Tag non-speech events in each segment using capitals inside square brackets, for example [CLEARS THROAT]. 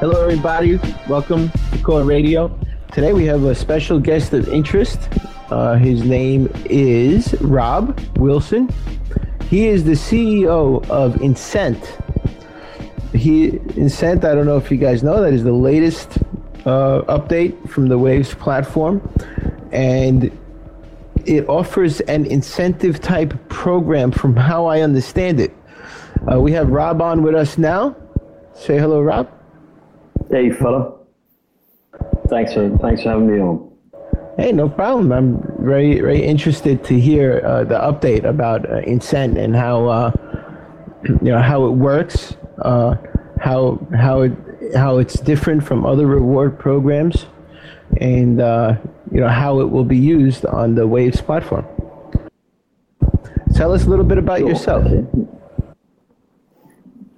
Hello, everybody. Welcome to Core Radio. Today we have a special guest of interest. Uh, his name is Rob Wilson. He is the CEO of Incent. He Incent. I don't know if you guys know that is the latest uh, update from the Waves platform, and it offers an incentive type program. From how I understand it, uh, we have Rob on with us now. Say hello, Rob. Hey, fella. Thanks for thanks for having me on. Hey, no problem. I'm very very interested to hear uh, the update about uh, Incent and how uh, [CLEARS THROAT] you know how it works, uh, how how it how it's different from other reward programs, and uh, you know how it will be used on the Waves platform. Tell us a little bit about Sure, yourself. Okay,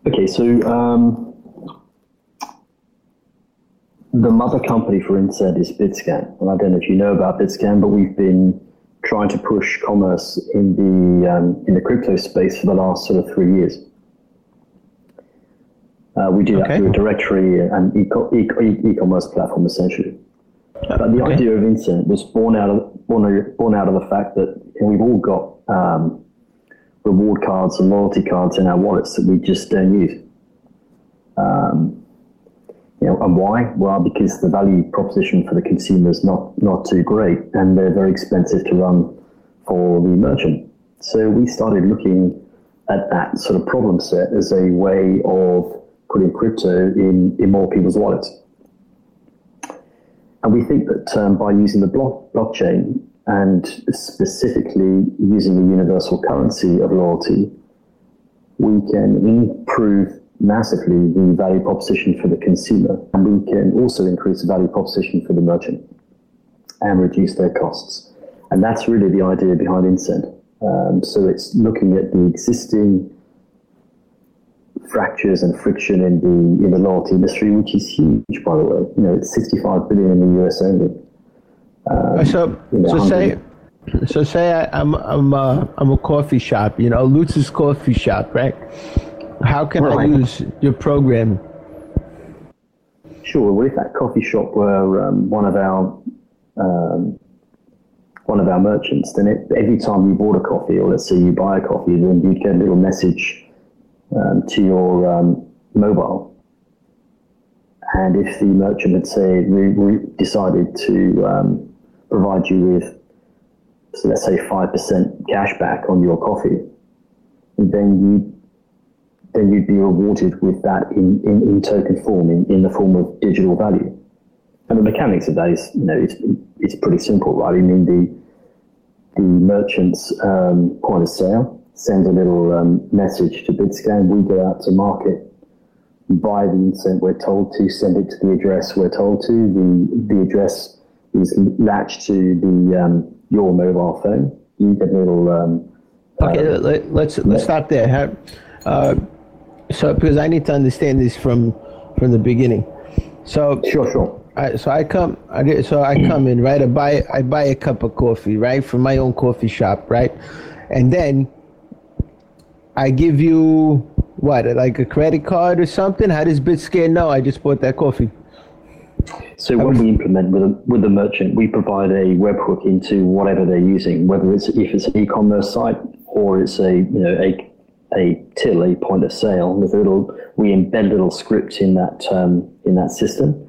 okay so um, the mother company for Incent is Bitscan, and I don't know if you know about Bitscan, but we've been trying to push commerce in the um, in the crypto space for the last sort of three years. Uh, we do Okay. that through a directory and e- e- e- e-commerce platform essentially. But the Okay. idea of Incent was born out of born, out- born out of the fact that we've all got um, reward cards and loyalty cards in our wallets that we just don't use. Um, you know, and why? Well, because the value proposition for the consumer is not not too great, and they're very expensive to run for the merchant. So we started looking at that sort of problem set as a way of putting crypto in, in more people's wallets. And we think that um, by using the block, blockchain and specifically using the universal currency of loyalty, we can improve massively the value proposition for the consumer. And we can also increase the value proposition for the merchant and reduce their costs. And that's really the idea behind Incent. Um, so it's looking at the existing fractures and friction in the in the loyalty industry, which is huge, by the way. You know, it's 65 billion in the US only. Uh, so in the so say so say I, I'm I'm uh, I'm a coffee shop. You know, Lutz's coffee shop, right? How can I use your program? Sure. Well, if that coffee shop were um, one of our um, one of our merchants, then it, every time you bought a coffee, or let's say you buy a coffee, then you'd get a little message um, to your um, mobile. And if the merchant had say we, re- decided to um, provide you with, so let's say five percent cash back on your coffee, then you then you'd be rewarded with that in, in, in token form, in, in the form of digital value. And the mechanics of that is, you know, it's, it's pretty simple, right? I mean, the the merchant's um, point of sale sends a little um, message to Bitscan. We go out to market, buy the incent we're told to, send it to the address we're told to. The the address is latched to the um, your mobile phone. You get a little um, Okay, let, let's let's stop there. Have, uh, so because I need to understand this from from the beginning. So sure, sure. I, so I come, I get, so I come in, right? I buy, I buy a cup of coffee, right, from my own coffee shop, right, and then I give you what, like a credit card or something? How does Bitscan know I just bought that coffee? So when we implement with a, with the merchant, we provide a webhook into whatever they're using, whether it's if it's an e-commerce site or it's a you know a a till, a point of sale. With a little, we embed little scripts in that um, in that system,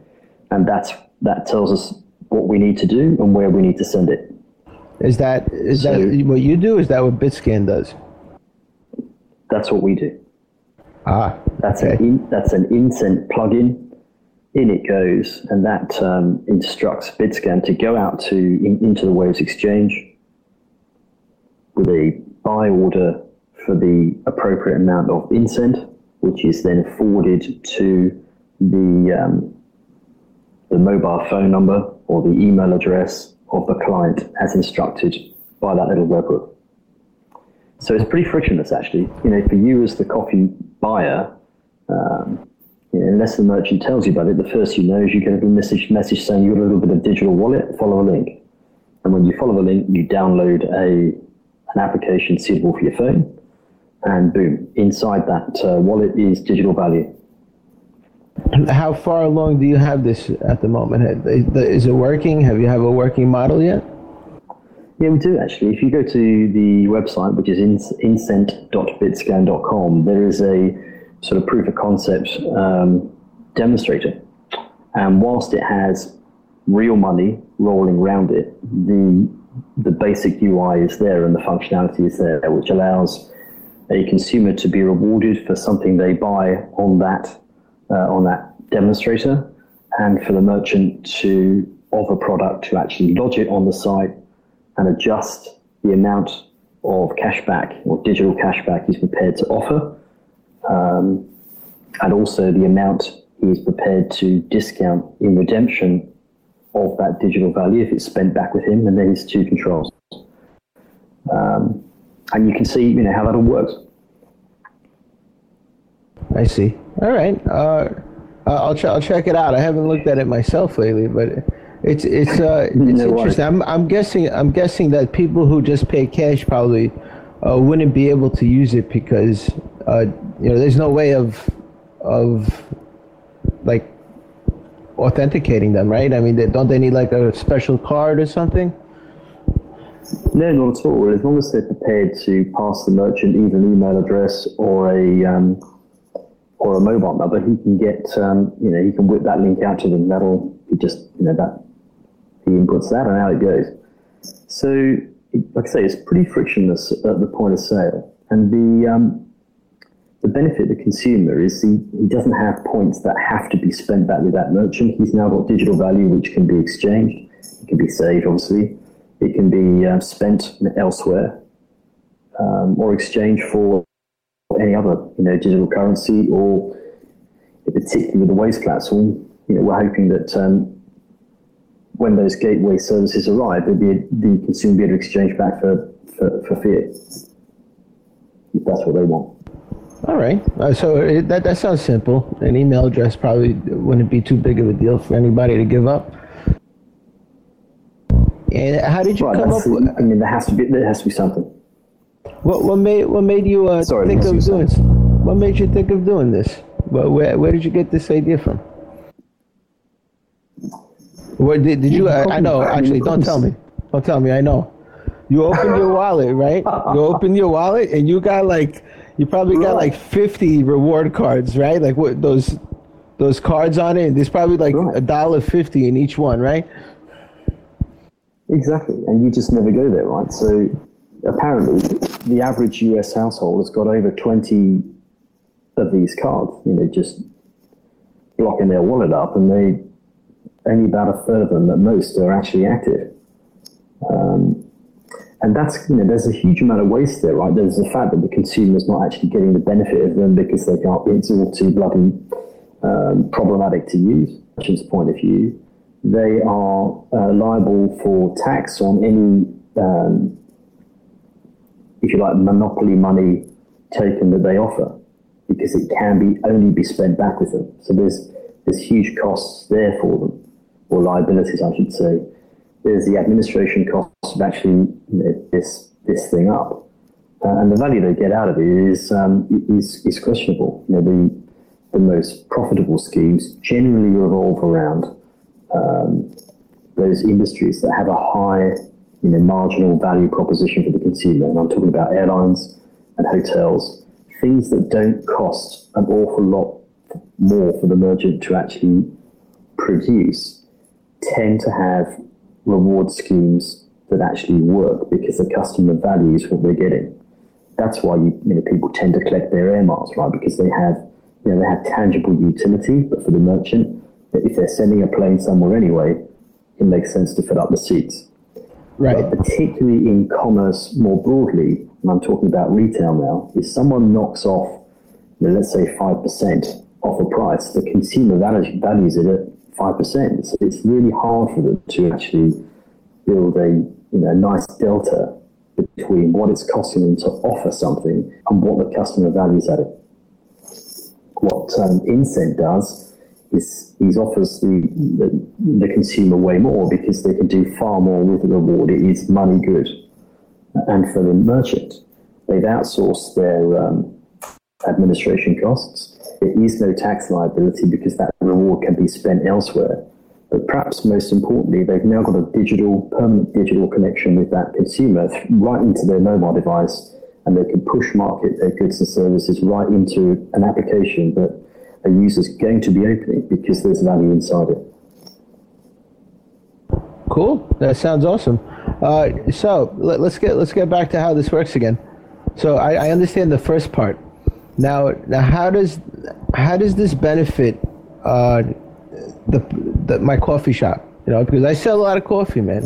and that's that tells us what we need to do and where we need to send it. Is that is So- that what you do? Is that what Bitscan does? That's what we do. Ah, That's okay. an in, that's an Incent plugin. In it goes, and that um, instructs Bitscan to go out to in, into the Waves exchange with a buy order for the appropriate amount of Incent, which is then forwarded to the um, the mobile phone number or the email address of the client as instructed by that little webhook. So it's pretty frictionless, actually. You know, for you as the coffee buyer, um, you know, unless the merchant tells you about it, the first you know is you get a little message, message saying you've got a little bit of digital wallet, follow a link. And when you follow the link, you download a an application suitable for your phone, and boom, inside that uh, wallet is digital value. How far along do you have this at the moment? Is it working? Have you have a working model yet? Yeah, we do actually. If you go to the website, which is incent.bitscan.com, there is a sort of proof of concept um, demonstrator. And whilst it has real money rolling around it, the the basic UI is there and the functionality is there, which allows a consumer to be rewarded for something they buy on that uh, on that demonstrator, and for the merchant to of a product to actually lodge it on the site and adjust the amount of cashback or digital cashback he's prepared to offer, um, and also the amount he's prepared to discount in redemption of that digital value if it's spent back with him, and then his two controls. Um, and you can see, you know, how that all works. I see. All right. Uh, I'll, ch- I'll check it out. I haven't looked at it myself lately, but it's it's uh, [LAUGHS] it's interesting. I'm I'm guessing I'm guessing that people who just pay cash probably uh, wouldn't be able to use it because uh, you know there's no way of of like authenticating them, right? I mean, they, don't they need like a special card or something? No, not at all. As long as they're prepared to pass the merchant either an email address or a um, or a mobile number, he can get um, you know he can whip that link out to them. That'll be just you know that he inputs that and out it goes. So, like I say, it's pretty frictionless at the point of sale, and the um, the benefit to the consumer is he, he doesn't have points that have to be spent back with that merchant. He's now got digital value which can be exchanged. It can be saved, obviously. It can be uh, spent elsewhere um, or exchanged for any other, you know, digital currency or particularly with the Waves platform, you know, we're hoping that um, when those gateway services arrive, be, the consumer be able to exchange back for, for, for fiat. If that's what they want. All right. Uh, so it, that that sounds simple. An email address probably wouldn't be too big of a deal for anybody to give up. And how did you right, come up with? I mean, there has to be there has to be something. What what made what made you uh, Sorry, think of doing? This? What made you think of doing this? Where, where where did you get this idea from? Where did, did you? I, I know. Actually, don't tell me. Don't tell me. I know. You opened your wallet, right? You [LAUGHS] opened your wallet, and you got like you probably got like 50 reward cards, right? Like what those those cards on it. There's probably like a dollar fifty in each one, right? Exactly, and you just never go there, right? So apparently, the average U.S. household has got over 20 of these cards. You know, just blocking their wallet up, and they only about a third of them at most are actually active. Um, and that's, you know, there's a huge amount of waste there, right? There's the fact that the consumer's not actually getting the benefit of them because they can't, it's all too bloody um, problematic to use, merchant's point of view. They are uh, liable for tax on any, um, if you like, monopoly money token that they offer because it can be only be spent back with them. So there's, there's huge costs there for them, or liabilities, I should say there's the administration costs of actually this this thing up, uh, and the value they get out of it is um, is, is questionable. You know, the the most profitable schemes generally revolve around um, those industries that have a high you know marginal value proposition for the consumer, and I'm talking about airlines and hotels, things that don't cost an awful lot more for the merchant to actually produce tend to have reward schemes that actually work because the customer values what they're getting. That's why you, you know, people tend to collect their air miles, right? Because they have, you know, they have tangible utility, but for the merchant, if they're sending a plane somewhere anyway, it makes sense to fill up the seats. Right. But particularly in commerce more broadly, and I'm talking about retail now, if someone knocks off, you know, let's say 5% off a price, the consumer values it at five percent. It's, it's really hard for them to actually build a you know nice delta between what it's costing them to offer something and what the customer values at it. What um, Incent does is he offers the, the, the consumer way more because they can do far more with the reward. It is money good, and for the merchant, they've outsourced their um, administration costs. There is no tax liability because that reward can be spent elsewhere. But perhaps most importantly, they've now got a digital, permanent digital connection with that consumer right into their mobile device, and they can push market their goods and services right into an application that a user's going to be opening because there's value inside it. Cool. That sounds awesome. Uh, so let, us get let's get back to how this works again. So I, I understand the first part. Now, now how does how does this benefit uh, the, the my coffee shop? You know, because I sell a lot of coffee, man.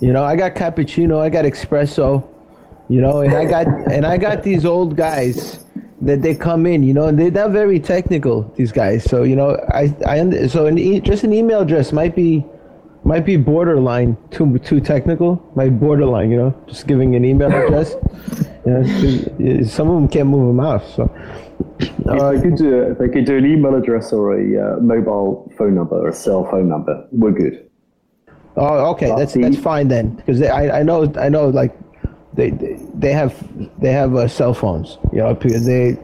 You know, I got cappuccino, I got espresso, you know, and I got and I got these old guys that they come in, you know, and they're not very technical. These guys, so you know, I I so an e- just an email address might be might be borderline too too technical. Might borderline, you know, just giving an email address. [LAUGHS] you know, some of them can't move a mouse. So uh, they could do they could do an email address or a uh, mobile phone number or a cell phone number. We're good. Oh, okay, that's that's fine then, because I I know I know like they they have they have uh, cell phones, you know, they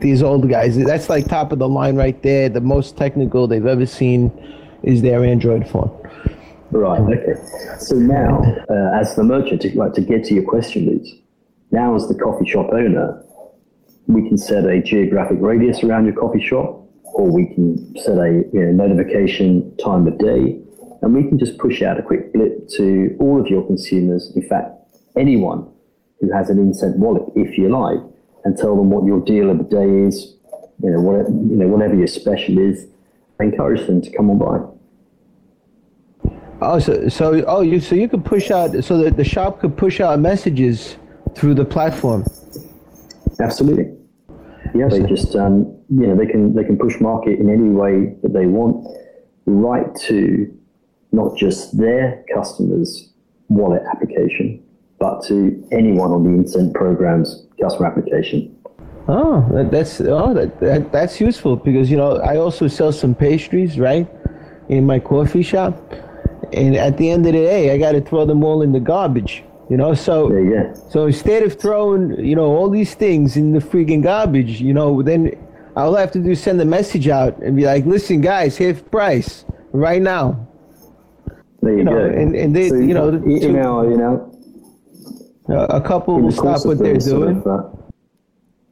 these old guys. That's like top of the line right there. The most technical they've ever seen is their Android phone. Right. Okay. So now, uh, as the merchant, to, like to get to your question, Lutz, now as the coffee shop owner, we can set a geographic radius around your coffee shop, or we can set a you know, notification time of day, and we can just push out a quick blip to all of your consumers. In fact, anyone who has an InCent wallet, if you like, and tell them what your deal of the day is, you know, whatever, you know, whatever your special is, encourage them to come on by. Oh, so, so oh, you so you could push out so that the shop could push out messages through the platform. Absolutely. Yeah, they just um, you know they can they can push market in any way that they want, right to not just their customers' wallet application, but to anyone on the InCent program's customer application. Oh, that's oh that, that, that's useful because you know I also sell some pastries, right, in my coffee shop, and at the end of the day, I got to throw them all in the garbage. You know, so so instead of throwing you know all these things in the freaking garbage, you know, then all I have to do is send a message out and be like, "Listen, guys, half price right now." There you, you know, go. And, and they, so you know, email, you know, a couple will stop what they're doing. Sort of, uh,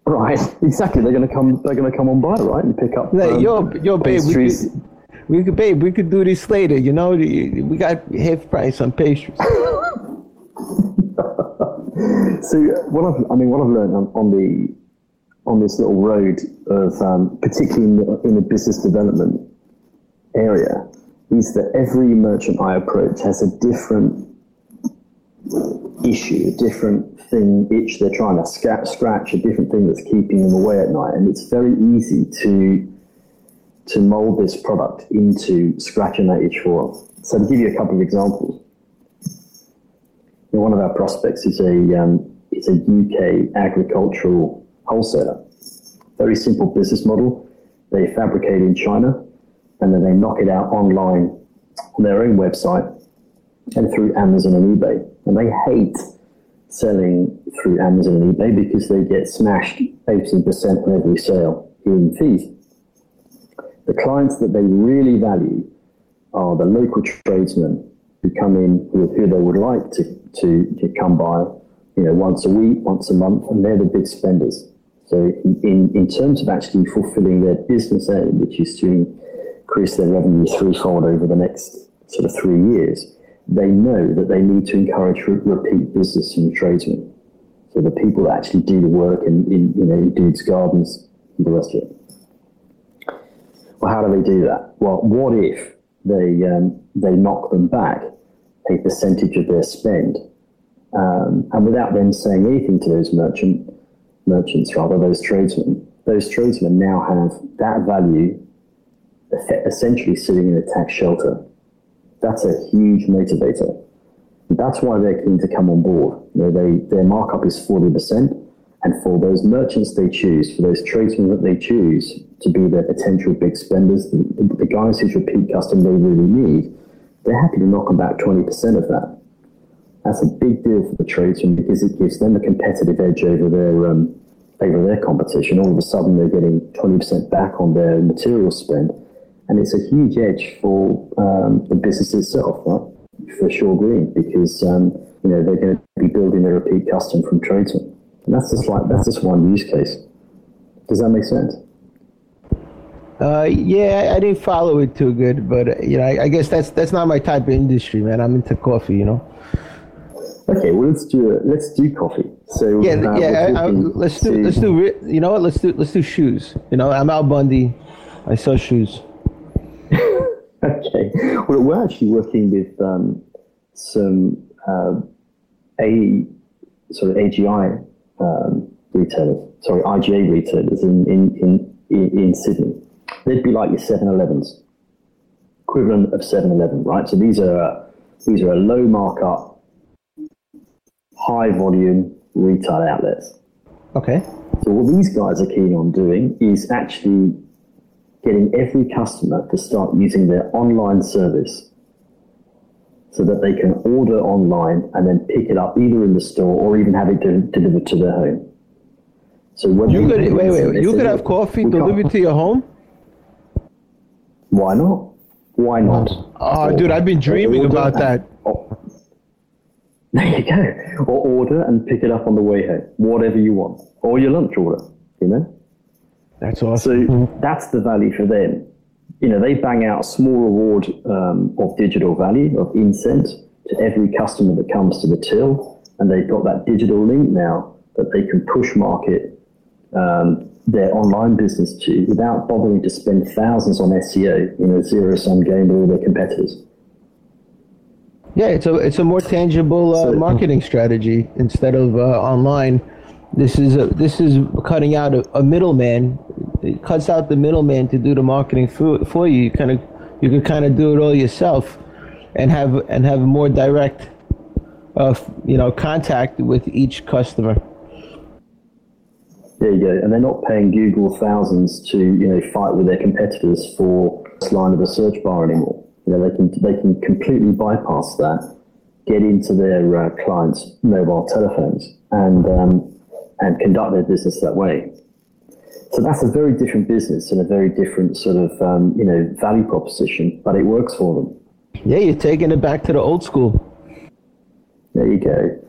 right, [LAUGHS] exactly. They're going to come. They're to come on by, right, and pick up. Like, um, yo, yo, babe, we could, we could, babe, we could do this later. You know, we got half price on pastries. [LAUGHS] so what I've, I mean, what I've learned on, on the on this little road of, um, particularly in the, in the business development area, is that every merchant I approach has a different issue, a different thing, itch they're trying to scratch, a different thing that's keeping them away at night. And it's very easy to to mold this product into scratching that itch for them. So to give you a couple of examples, one of our prospects is a um, is a UK agricultural wholesaler. Very simple business model. They fabricate in China, and then they knock it out online on their own website and through Amazon and eBay. And they hate selling through Amazon and eBay because they get smashed 18% on every sale in fees. The clients that they really value are the local tradesmen who come in with who they would like to, to, to come by, you know, once a week, once a month, and they're the big spenders. So in, in terms of actually fulfilling their business aim, which is to increase their revenue threefold over the next sort of three years, they know that they need to encourage repeat business from the tradesmen. So the people that actually do the work and in, you know dudes gardens and the rest of it. Well, how do they do that? Well, what if they um, they knock them back a percentage of their spend, um, and without them saying anything to those merchant merchants, rather those tradesmen, those tradesmen now have that value essentially sitting in a tax shelter that's a huge motivator. That's why they're keen to come on board. You know, they, their markup is 40%. And for those merchants they choose, for those tradesmen that they choose to be their potential big spenders, the, the guys whose repeat custom they really need, they're happy to knock about 20% of that. That's a big deal for the tradesmen because it gives them a competitive edge over their um, over their competition. All of a sudden, they're getting 20% back on their material spend and it's a huge edge for um, the business itself, right? For Shaw Green, because um, you know they're going to be building a repeat custom from tradesmen, and that's just like that's just one use case. Does that make sense? Uh, yeah, I didn't follow it too good, but uh, you know, I, I, guess that's that's not my type of industry, man. I'm into coffee, you know. Okay, well let's do it. Let's do coffee. So yeah, uh, yeah. I, I, let's do let's do you know what? Let's do let's do shoes. You know, I'm Al Bundy. I sell shoes. [LAUGHS] okay. Well, we're actually working with um, some uh, a sort of AGI um, retailers, sorry, IGA retailers in in in, in, Sydney they'd be like your 7-Elevens, equivalent of 7-Eleven, right? So these are these are a low markup, high volume retail outlets. Okay. So what these guys are keen on doing is actually getting every customer to start using their online service so that they can order online and then pick it up either in the store or even have it delivered to their home. So when you could wait, wait, wait. you could have coffee delivered to your home. Why not? Why not? Oh, dude, I've been dreaming about that. Oh, there you go. Or order and pick it up on the way home, whatever you want, or your lunch order. You know. That's awesome. So that's the value for them. You know, they bang out a small reward um, of digital value of incent to every customer that comes to the till, and they've got that digital link now that they can push market um, their online business to without bothering to spend thousands on SEO in a zero sum game with all their competitors. Yeah, it's a it's a more tangible uh, so, marketing strategy instead of uh, online. This is a, this is cutting out a, a, middleman. It cuts out the middleman to do the marketing for, for you. You kind of you could kind of do it all yourself, and have and have more direct, uh, you know, contact with each customer. There you go. And they're not paying Google thousands to, you know, fight with their competitors for this line of a search bar anymore. You know, they can, they can completely bypass that, get into their uh, clients' mobile telephones and, um, and conduct their business that way. So that's a very different business and a very different sort of, um, you know, value proposition, but it works for them. Yeah, you're taking it back to the old school. There you go.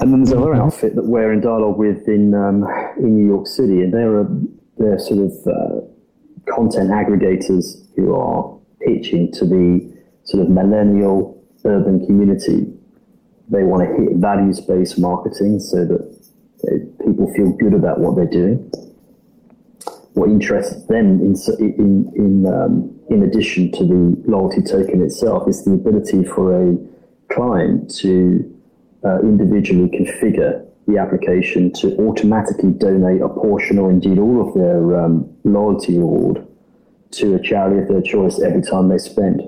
And then there's another outfit that we're in dialogue with in um, in New York City, and they're a, they're sort of uh, content aggregators who are pitching to the sort of millennial urban community. They want to hit values based marketing so that people feel good about what they're doing. What interests them in in in, um, in addition to the loyalty token itself is the ability for a client to uh, individually configure the application to automatically donate a portion or indeed all of their um, loyalty reward to a charity of their choice every time they spend.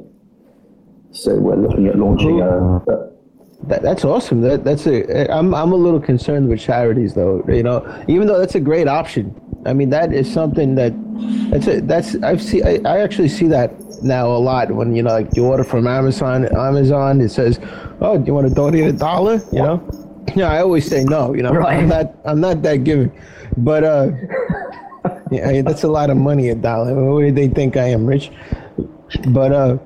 So we're looking at launching a. a that, that's awesome. That that's a. I'm I'm a little concerned with charities though. You know, even though that's a great option. I mean, that is something that that's a, that's I've see I, I actually see that now a lot when you know like you order from Amazon. Amazon it says, "Oh, do you want to donate a dollar?" You know. Yeah, I always say no. You know, right. I'm not I'm not that giving, but uh, yeah, that's a lot of money a dollar. What do they think I am rich? But uh,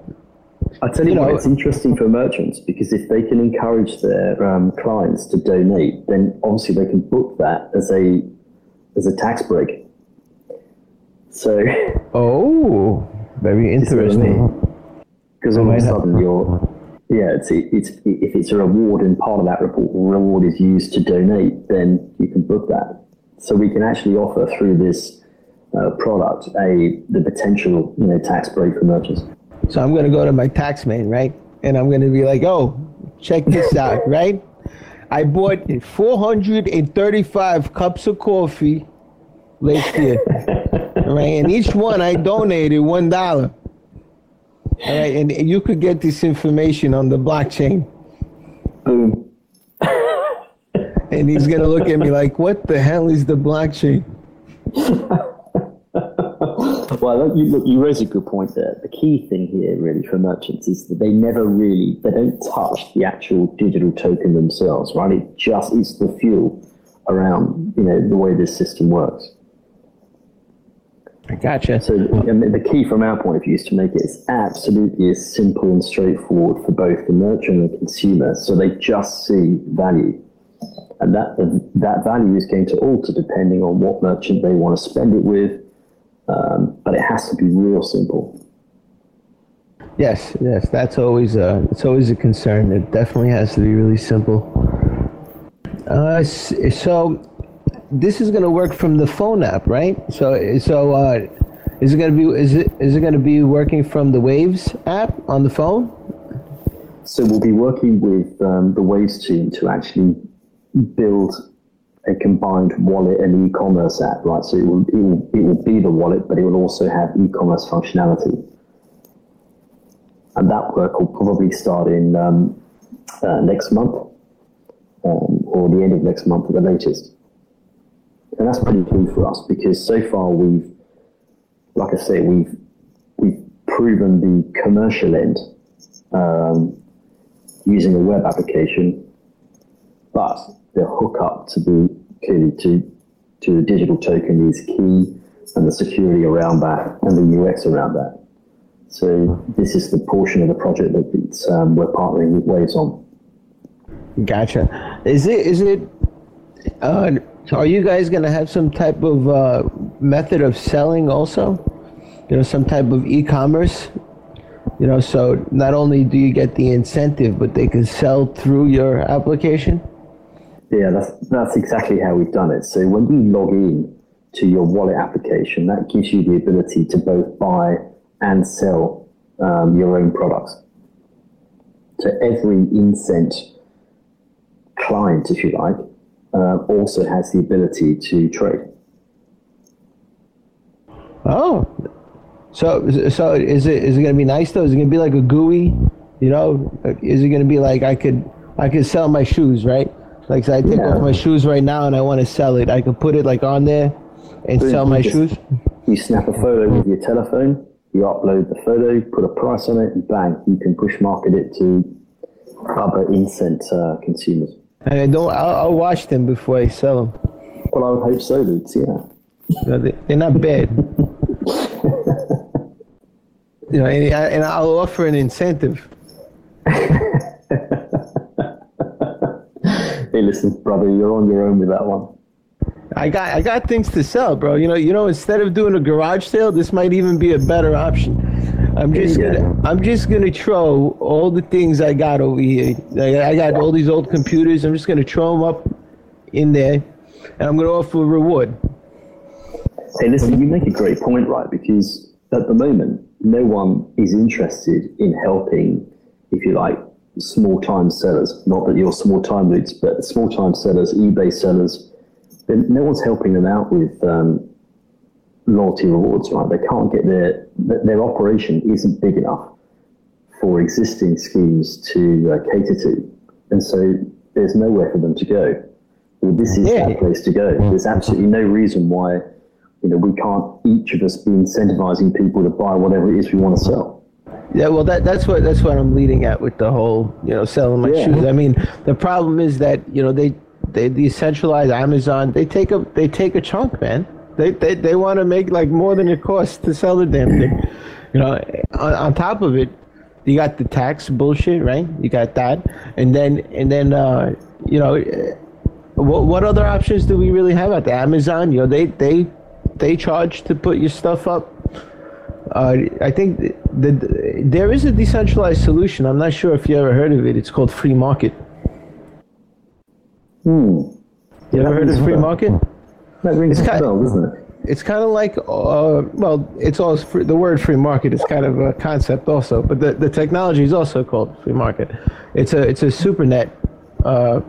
I tell you, you what, know, it's interesting for merchants because if they can encourage their um, clients to donate, then obviously they can book that as a as a tax break. So, oh, very interesting. Because all of a sudden you're, yeah, it's, it's, if it's a reward and part of that reward is used to donate, then you can book that. So we can actually offer through this uh, product a the potential you know tax break for merchants. So I'm going to go to my tax man, right? And I'm going to be like, oh, check this out, right? I bought 435 cups of coffee last year. [LAUGHS] right? And each one I donated one dollar. All right, and you could get this information on the blockchain. Boom. and he's gonna look at me like, "What the hell is the blockchain?" [LAUGHS] well, you, look, you raise a good point there. The key thing here, really, for merchants is that they never really they don't touch the actual digital token themselves, right? It just it's the fuel around you know the way this system works. I Gotcha. So the key from our point of view is to make it as absolutely as simple and straightforward for both the merchant and the consumer, so they just see value, and that that value is going to alter depending on what merchant they want to spend it with, um, but it has to be real simple. Yes, yes, that's always a it's always a concern. It definitely has to be really simple. Uh, so this is going to work from the phone app, right? So so uh, is it going to be is it is it going to be working from the Waves app on the phone? So we'll be working with um, the Waves team to actually build a combined wallet and e-commerce app, right? So it will, it will, it will be the wallet, but it will also have e-commerce functionality. And that work will probably start in um, uh, next month um, or the end of next month at the latest. And that's pretty key for us because so far we've, like I say, we've we've proven the commercial end um, using a web application, but the hookup to be clearly to to a digital token is key, and the security around that and the UX around that. So this is the portion of the project that um, we're partnering with Waves on. Gotcha. Is it is it? Uh, are you guys going to have some type of uh, method of selling also? You know, some type of e-commerce. You know, so not only do you get the incentive, but they can sell through your application. Yeah, that's that's exactly how we've done it. So when you log in to your wallet application, that gives you the ability to both buy and sell um, your own products. So every Incent client, if you like, uh, also has the ability to trade. Oh, so so is it is it going to be nice though? Is it going to be like a GUI? You know, is it going to be like I could I could sell my shoes, right? Like so I take yeah. off my shoes right now and I want to sell it. I could put it like on there and sell my just, shoes. You snap a photo with your telephone, you upload the photo, put a price on it, and bang, you can push market it to other Incent uh, consumers. And I don't. I'll, I'll, watch them before I sell them. Well, I would hope so, Lutz. Yeah. No, they, are not bad. [LAUGHS] you know, and, and I'll offer an incentive. [LAUGHS] hey, listen, brother, you're on your own with that one. I got I got things to sell, bro. You know, you know, instead of doing a garage sale, this might even be a better option. I'm just yeah. gonna I'm just gonna throw all the things I got over here. I, I got all these old computers. I'm just gonna throw them up in there, and I'm gonna offer a reward. Hey, listen, you make a great point, right? Because at the moment, no one is interested in helping, if you like, small time sellers. Not that you're small time leads, but small time sellers, eBay sellers. No one's helping them out with um, loyalty rewards, right? They can't get their their operation isn't big enough for existing schemes to uh, cater to, and so there's nowhere for them to go. Well, this is yeah. that place to go. There's absolutely no reason why you know we can't each of us be incentivizing people to buy whatever it is we want to sell. Yeah, well, that that's what that's what I'm leading at with the whole you know selling my yeah. shoes. I mean, the problem is that you know they they decentralize Amazon. They take a they take a chunk, man. They they, they want to make like more than it costs to sell the damn thing. You know, on, on top of it, you got the tax bullshit, right? You got that, and then and then uh, you know, what what other options do we really have at the Amazon? You know, they they they charge to put your stuff up. Uh, I think the, there is a decentralized solution. I'm not sure if you ever heard of it. It's called free market. Hmm. You ever heard of free market? That rings it's a bell, doesn't it? It's kind of like, uh, well, it's all free, the word free market is kind of a concept also, but the, the technology is also called free market. It's a it's a supernet. Uh,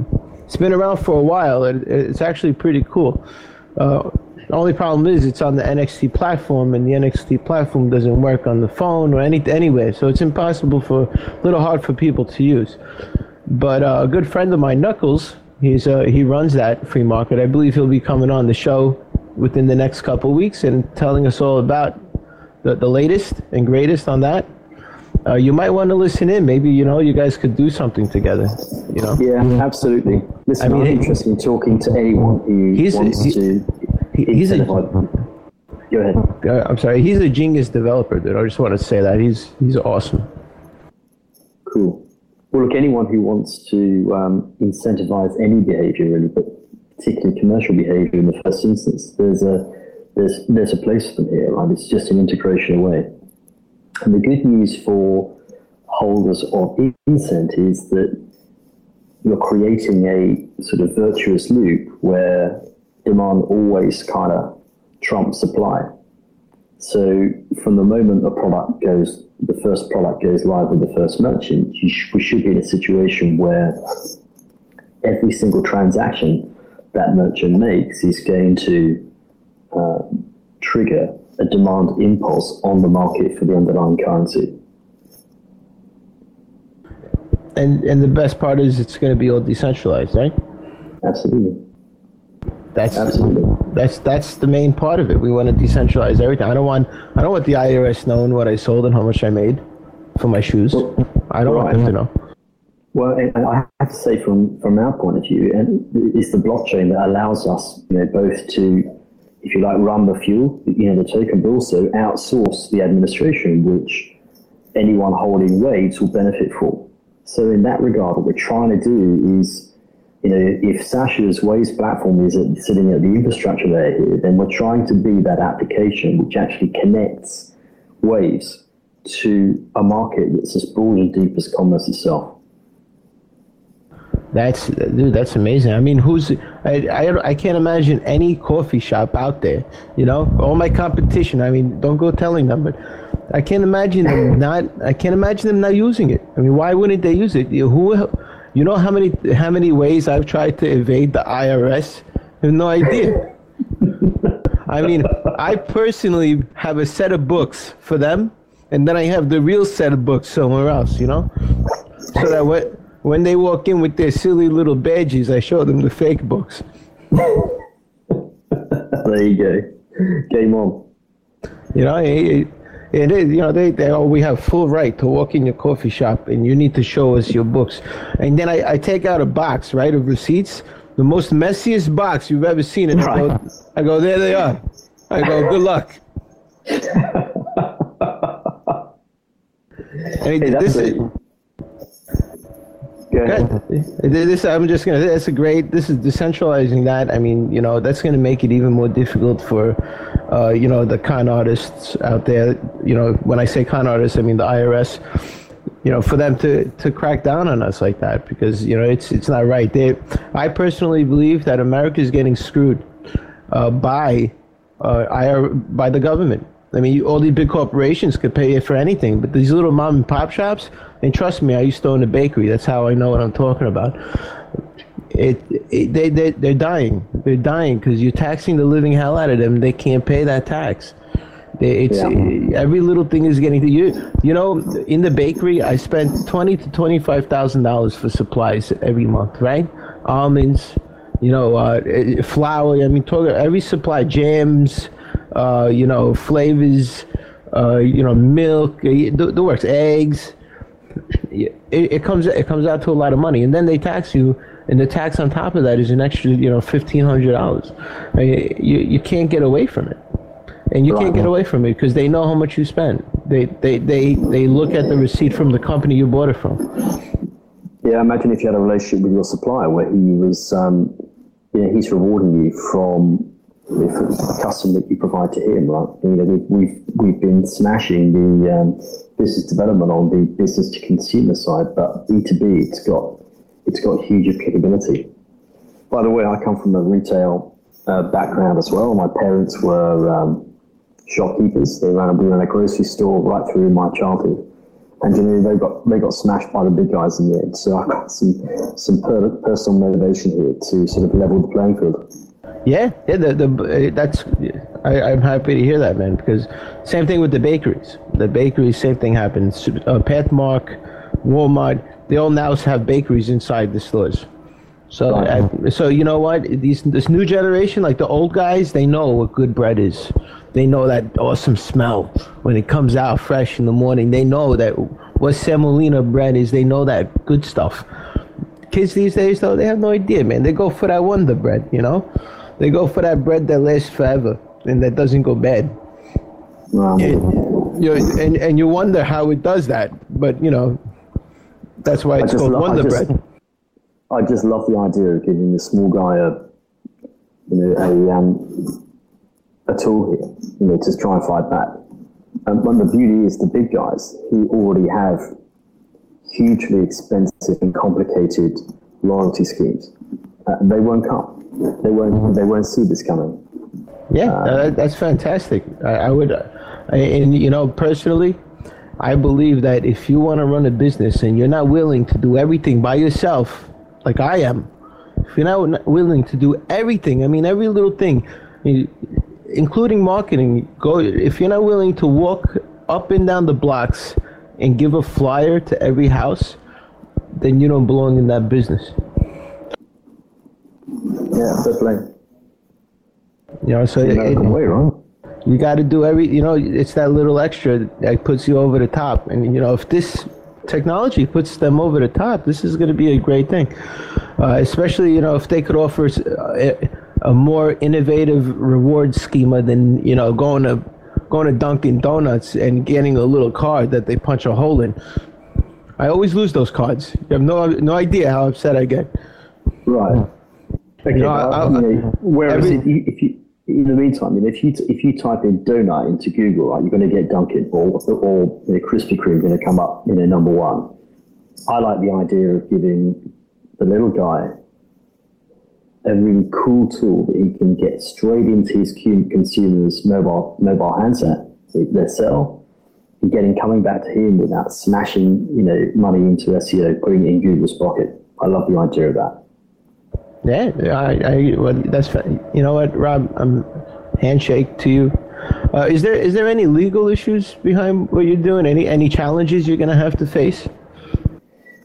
it's been around for a while. It, it's actually pretty cool. Uh, the only problem is it's on the NXT platform, and the NXT platform doesn't work on the phone or any anyway, so it's impossible for a little hard for people to use. But uh, a good friend of mine, Knuckles, He's uh, he runs that free market. I believe he'll be coming on the show within the next couple weeks and telling us all about the, the latest and greatest on that. Uh, you might want to listen in. Maybe you know you guys could do something together. You know. Yeah, absolutely. Listen, I mean, I'm interested in talking to anyone who he's, wants he, to. He, he's a Go ahead. I'm sorry. He's a genius developer, dude. I just want to say that he's he's awesome. Cool. Well, look, anyone who wants to um, incentivize any behavior, really, but particularly commercial behavior in the first instance, there's a there's there's a place for them here, right? It's just an integration away. And the good news for holders of incent is that you're creating a sort of virtuous loop where demand always kind of trumps supply. So from the moment a product goes, the first product goes live with the first merchant, sh- we should be in a situation where every single transaction that merchant makes is going to uh, trigger a demand impulse on the market for the underlying currency. And and the best part is it's going to be all decentralized, right? Absolutely. That's Absolutely. that's that's the main part of it. We want to decentralize everything. I don't want I don't want the IRS knowing what I sold and how much I made for my shoes. I don't want them to know. Well, and I have to say, from from our point of view, and it's the blockchain that allows us, you know, both to, if you like, run the fuel, you know, the token, but also outsource the administration, which anyone holding waves will benefit from. So, in that regard, what we're trying to do is, you know, if Sasha's Waves platform is sitting at the infrastructure layer here, then we're trying to be that application which actually connects Waves to a market that's as broad and deep as commerce itself. That's dude. That's amazing. I mean, who's I, I I can't imagine any coffee shop out there. You know, all my competition. I mean, don't go telling them, but I can't imagine them [LAUGHS] not. I can't imagine them not using it. I mean, why wouldn't they use it? Who, you know how many how many ways I've tried to evade the IRS? I have no idea. [LAUGHS] I mean, I personally have a set of books for them, and then I have the real set of books somewhere else. You know, so that what when they walk in with their silly little badges, I show them the fake books. [LAUGHS] there you go. Game on. You know, it, it is, you know, they, they, oh, we have full right to walk in your coffee shop and you need to show us your books. And then I, I take out a box, right, of receipts, the most messiest box you've ever seen. And right. I, go, I go, there they are. I go, good luck. I [LAUGHS] mean, hey, this is, this I'm just gonna. That's a great. This is decentralizing that. I mean, you know, that's gonna make it even more difficult for, uh, you know, the con artists out there. You know, when I say con artists, I mean the IRS. You know, for them to to crack down on us like that because you know it's it's not right. They, I personally believe that America is getting screwed uh, by uh, IR, by the government. I mean, all these big corporations could pay you for anything, but these little mom and pop shops, and trust me, I used to own a bakery. That's how I know what I'm talking about. It, it they, they, they're dying. They're dying because you're taxing the living hell out of them. They can't pay that tax. They, it's yeah. every little thing is getting to you. You know, in the bakery, I spent twenty to twenty five thousand dollars for supplies every month. Right, almonds, you know, uh, flour. I mean, talk, every supply, jams, uh, you know, flavors, uh, you know, milk, the, the works, eggs. It, it comes it comes out to a lot of money, and then they tax you, and the tax on top of that is an extra, you know, fifteen hundred dollars. I mean, you you can't get away from it, and you right. can't get away from it because they know how much you spend. They they they they look at the receipt from the company you bought it from. Yeah, imagine if you had a relationship with your supplier where he was, um, you know, he's rewarding you from the custom that you provide to him. Right? You know, we've we've, we've been smashing the um, business development on the business to consumer side, but B two B, it's got it's got huge applicability. By the way, I come from a retail uh, background as well. My parents were um, shopkeepers. They ran a, ran a grocery store right through my childhood. And you know, they got they got smashed by the big guys in the end. So I've got some some per- personal motivation here to sort of level the playing field. Yeah, yeah. The, the that's I, I'm happy to hear that, man. Because same thing with the bakeries. The bakeries, same thing happens. Uh, Pathmark, Walmart, they all now have bakeries inside the stores. So, I, so you know what? These this new generation, like the old guys, they know what good bread is. They know that awesome smell when it comes out fresh in the morning. They know that what semolina bread is. They know that good stuff. Kids these days, though, they have no idea, man. They go for that Wonder Bread, you know. They go for that bread that lasts forever. and that doesn't go bad. Um, It- you know, and and you wonder how it does that, but you know, that's why it's called lo- I Wonder just- Bread. [LAUGHS] I just love the idea of giving the small guy a, you know, a um, a tool here, you know, to try and fight back. And the beauty is, the big guys who already have hugely expensive and complicated loyalty schemes, uh, they won't come. They won't. They won't see this coming. Yeah, uh, that's fantastic. I, I would, uh, I- and you know, personally, I believe that if you want to run a business and you're not willing to do everything by yourself, like I am, if you're not willing to do everything, I mean every little thing, including marketing, go. If you're not willing to walk up and down the blocks and give a flyer to every house, then you don't belong in that business. Yeah, definitely. You know, so it- it- way, right? You got to do every, you know, it's that little extra that puts you over the top. And, you know, if this technology puts them over the top, this is going to be a great thing. Uh, especially, you know, if they could offer a more innovative reward schema than, you know, going to going to Dunkin' Donuts and getting a little card that they punch a hole in. I always lose those cards. You have no no idea how upset I get. Right. Okay. know, well, I- I- whereas every- if you, in the meantime, you know, if you if you type in donut into Google, right, you're going to get Dunkin' or or you know, Krispy Kreme going to come up, you know, number one. I like the idea of giving the little guy a really cool tool that he can get straight into his consumer's mobile mobile handset, their cell, and getting coming back to him without smashing, you know, money into SEO, putting it in Google's pocket. I love the idea of that. Yeah, I, I well, that's fa- you know what, Rob. I'm handshake to you. Uh, is there is there any legal issues behind what you're doing? Any any challenges you're gonna have to face?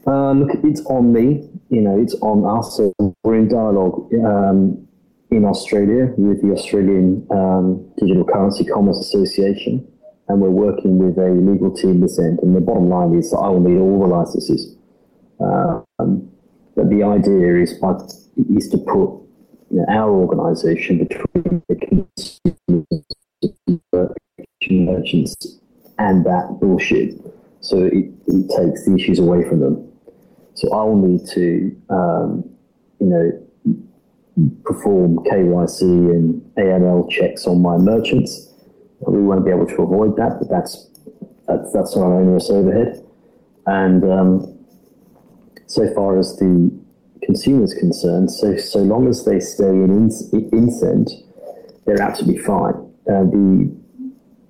Uh, look, it's on me. You know, it's on us. So we're in dialogue um, in Australia with the Australian um, Digital Currency Commerce Association, and we're working with a legal team this end. And the bottom line is that I will need all the licenses. Um, but the idea is, by, is to put you know, our organisation between the consumers, merchants, and that bullshit. So it, it takes the issues away from them. So I'll need to, um, you know, perform KYC and AML checks on my merchants. We won't be able to avoid that, but that's that's that's our onerous overhead. And um, so far as the consumer is concerned, so so long as they stay in in- Incent, they're absolutely fine. Uh, the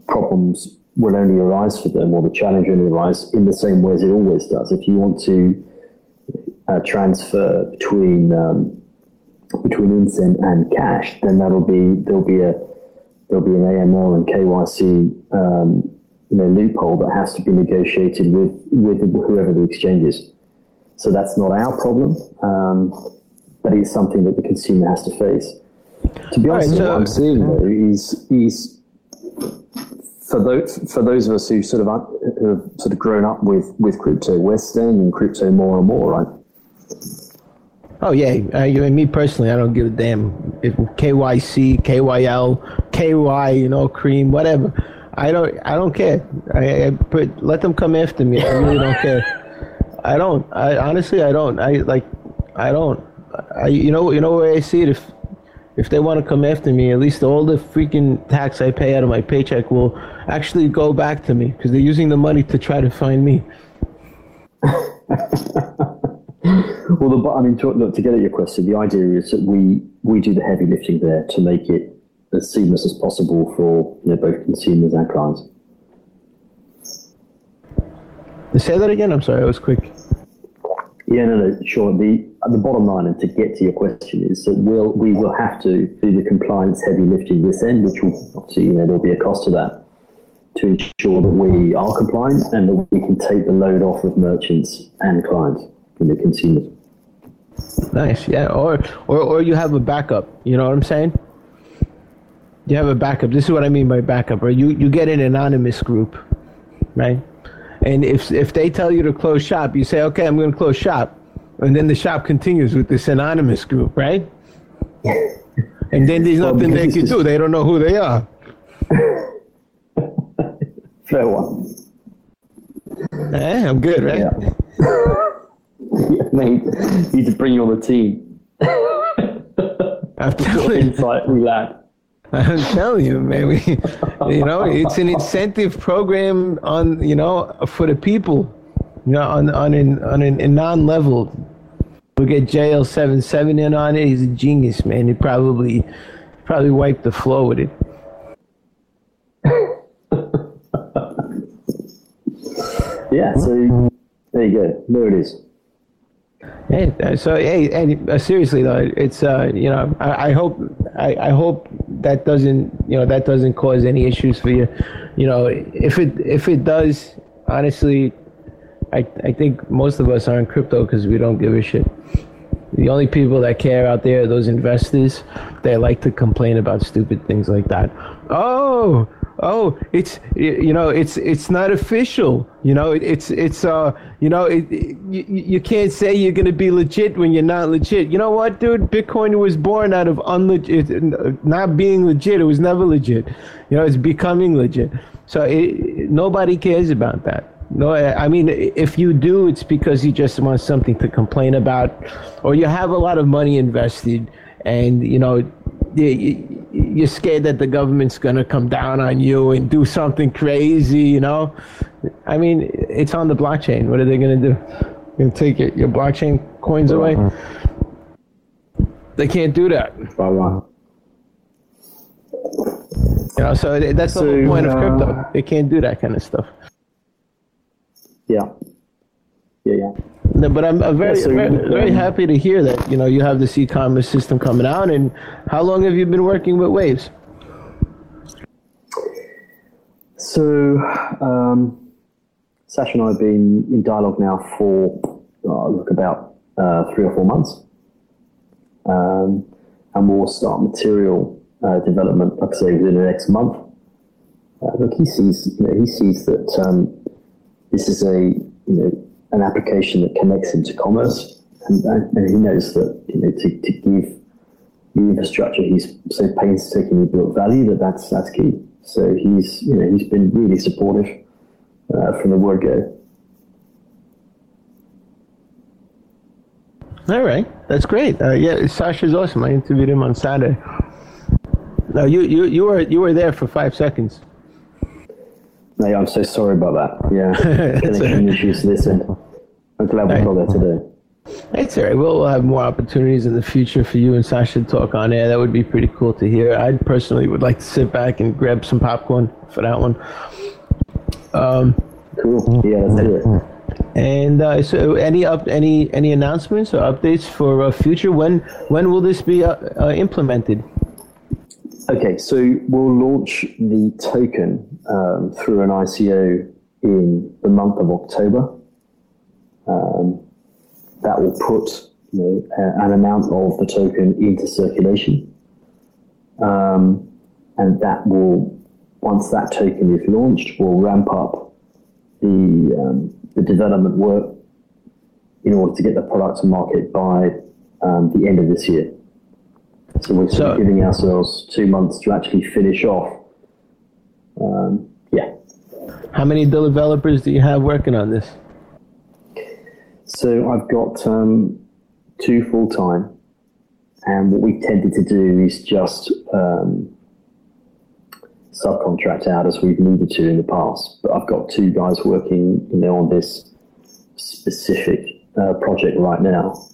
problems will only arise for them, or the challenge only arise in the same way as it always does. If you want to uh, transfer between um, between Incent and cash, then that'll be there'll be a there'll be an AML and KYC um, you know loophole that has to be negotiated with with whoever the exchange is. So that's not our problem, um, but it's something that the consumer has to face. To be honest, Right, so- what I'm seeing though is is for those for those of us who sort of un- who have sort of grown up with with crypto, we're staying in crypto more and more, right? Oh yeah, uh, you and me personally, I don't give a damn if KYC, KYL, KY, you know, cream, whatever. I don't, I don't care. I, I put, let them come after me. I really don't care. [LAUGHS] I don't. I honestly, I don't. I like, I don't. I, you know, you know where I see it. If, if they want to come after me, at least all the freaking tax I pay out of my paycheck will actually go back to me because they're using the money to try to find me. [LAUGHS] Well, the, I mean, to, look, to get at your question, the idea is that we, we do the heavy lifting there to make it as seamless as possible for you know, both consumers and clients. Say that again. I'm sorry, I was quick. Yeah, no, no, sure. The the bottom line, and to get to your question, is that we'll we will have to do the compliance heavy lifting this end, which will obviously you know there'll be a cost to that, to ensure that we are compliant and that we can take the load off of merchants and clients and the consumers. Nice, yeah. Or, or, or you have a backup. You know what I'm saying? You have a backup. This is what I mean by backup. Or you, you get an anonymous group, right? And if if they tell you to close shop, you say, okay, I'm going to close shop, and then the shop continues with this anonymous group, right? And then there's nothing they can do. They don't know who they are. Fair one. Eh, I'm good, right? Yeah. [LAUGHS] Mate, need to bring you on the team. [LAUGHS] I'm telling you. Insight we lack. I'm telling you, man. We, you know, it's an incentive program on, you know, for the people, you know, on on an on an, a non-level. We get JL77 in on it. He's a genius, man. He probably probably wiped the floor with it. [LAUGHS] Yeah, so there you go. There it is. Hey, uh, so hey, hey uh, seriously though, it's uh, you know, I, I hope I, I hope that doesn't you know that doesn't cause any issues for you. You know, if it if it does, honestly, I I think most of us are in crypto because we don't give a shit. The only people that care out there are those investors. They like to complain about stupid things like that. Oh, oh, it's you know, it's it's not official. You know, it, it's it's uh, you know, it, it, you, you can't say you're gonna be legit when you're not legit. You know what, dude? Bitcoin was born out of unlegit, not being legit. It was never legit. You know, it's becoming legit. So it, nobody cares about that. No, I mean, if you do, it's because you just want something to complain about, or you have a lot of money invested, and you know, you're scared that the government's gonna come down on you and do something crazy. You know, I mean, it's on the blockchain. What are they gonna do? Gonna take your, your blockchain coins away? They can't do that. You know, so that's the whole point of uh, crypto. They can't do that kind of stuff. Yeah. Yeah, yeah. No, but I'm, I'm very, very, very um, happy to hear that you know you have this e-commerce system coming out. And how long have you been working with Waves? So, um, Sasha and I have been in dialogue now for, uh, look, about uh, three or four months. Um, and we'll start material uh, development, like I say, within the next month. Uh, look, he sees, you know, he sees that um, this is a, you know, an application that connects into commerce, and, and, and he knows that, you know, to, to give the infrastructure he's so painstakingly built value that that's that's key. So he's you know he's been really supportive uh, from the word go. All right, that's great. Uh, yeah, Sasha's awesome. I interviewed him on Saturday. No, you, you, you were you were there for five seconds. No, I'm so sorry about that. Yeah, [LAUGHS] connection issues this end. I'm glad we got there today. It's all right. We'll have more opportunities in the future for you and Sasha to talk on air. That would be pretty cool to hear. I personally would like to sit back and grab some popcorn for that one. Um, Cool. Yeah, let's do it. and uh, so, any up any any announcements or updates for uh, future? When when will this be uh, uh, implemented? Okay, so we'll launch the token um, through an ICO in the month of October. Um, that will put you know, an amount of the token into circulation. Um, and that will, once that token is launched, will ramp up the, um, the development work in order to get the product to market by um, the end of this year. So we're So- giving ourselves two months to actually finish off. Um, yeah. How many developers do you have working on this? So I've got um, two full time, and what we tended to do is just um, subcontract out as we've needed to in the past. But I've got two guys working, you know, on this specific uh, project right now.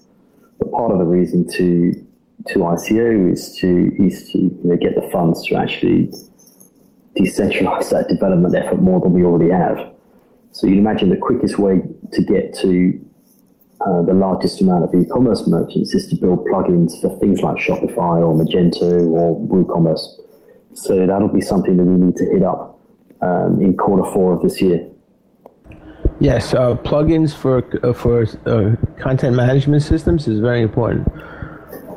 But part of the reason to to ICO is to is to you know, get the funds to actually decentralize that development effort more than we already have. So you'd imagine the quickest way to get to uh, the largest amount of e-commerce merchants is to build plugins for things like Shopify or Magento or WooCommerce. So that'll be something that we need to hit up um, in quarter four of this year. Yes, uh, plugins for uh, for uh, content management systems is very important.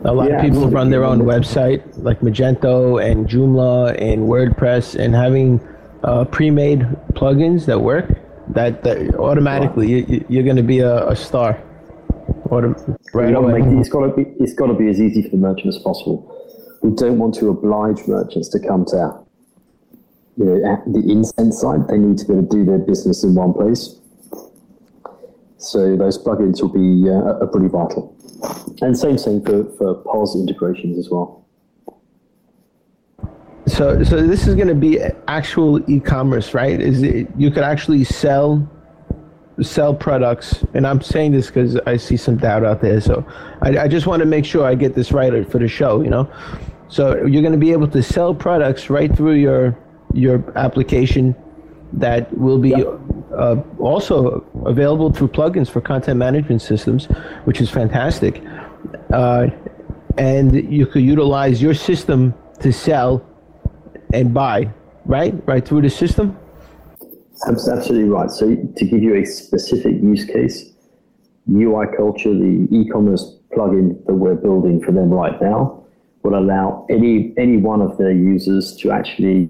A lot Yeah, of people run their own website, like Magento and Joomla and WordPress, and having uh, pre-made plugins that work, that, that automatically you- you, you're going to be a, a star. Right away. make- it's got to be it's got to be as easy for the merchant as possible. we don't want to oblige merchants to come to you know, the Incent side. They need to be able to do their business in one place. So those plugins will be uh, are pretty vital. And same thing for, for POS integrations as well. So, so this is going to be actual e-commerce, right? Is it you could actually sell sell products, and I'm saying this because I see some doubt out there. So, I, I just want to make sure I get this right for the show. You know, so you're going to be able to sell products right through your your application that will be yep. uh, also available through plugins for content management systems, which is fantastic. Uh, and you could utilize your system to sell and buy, right? Right through the system? Absolutely right. So, to give you a specific use case, UI Culture, the e commerce plugin that we're building for them right now, will allow any any one of their users to actually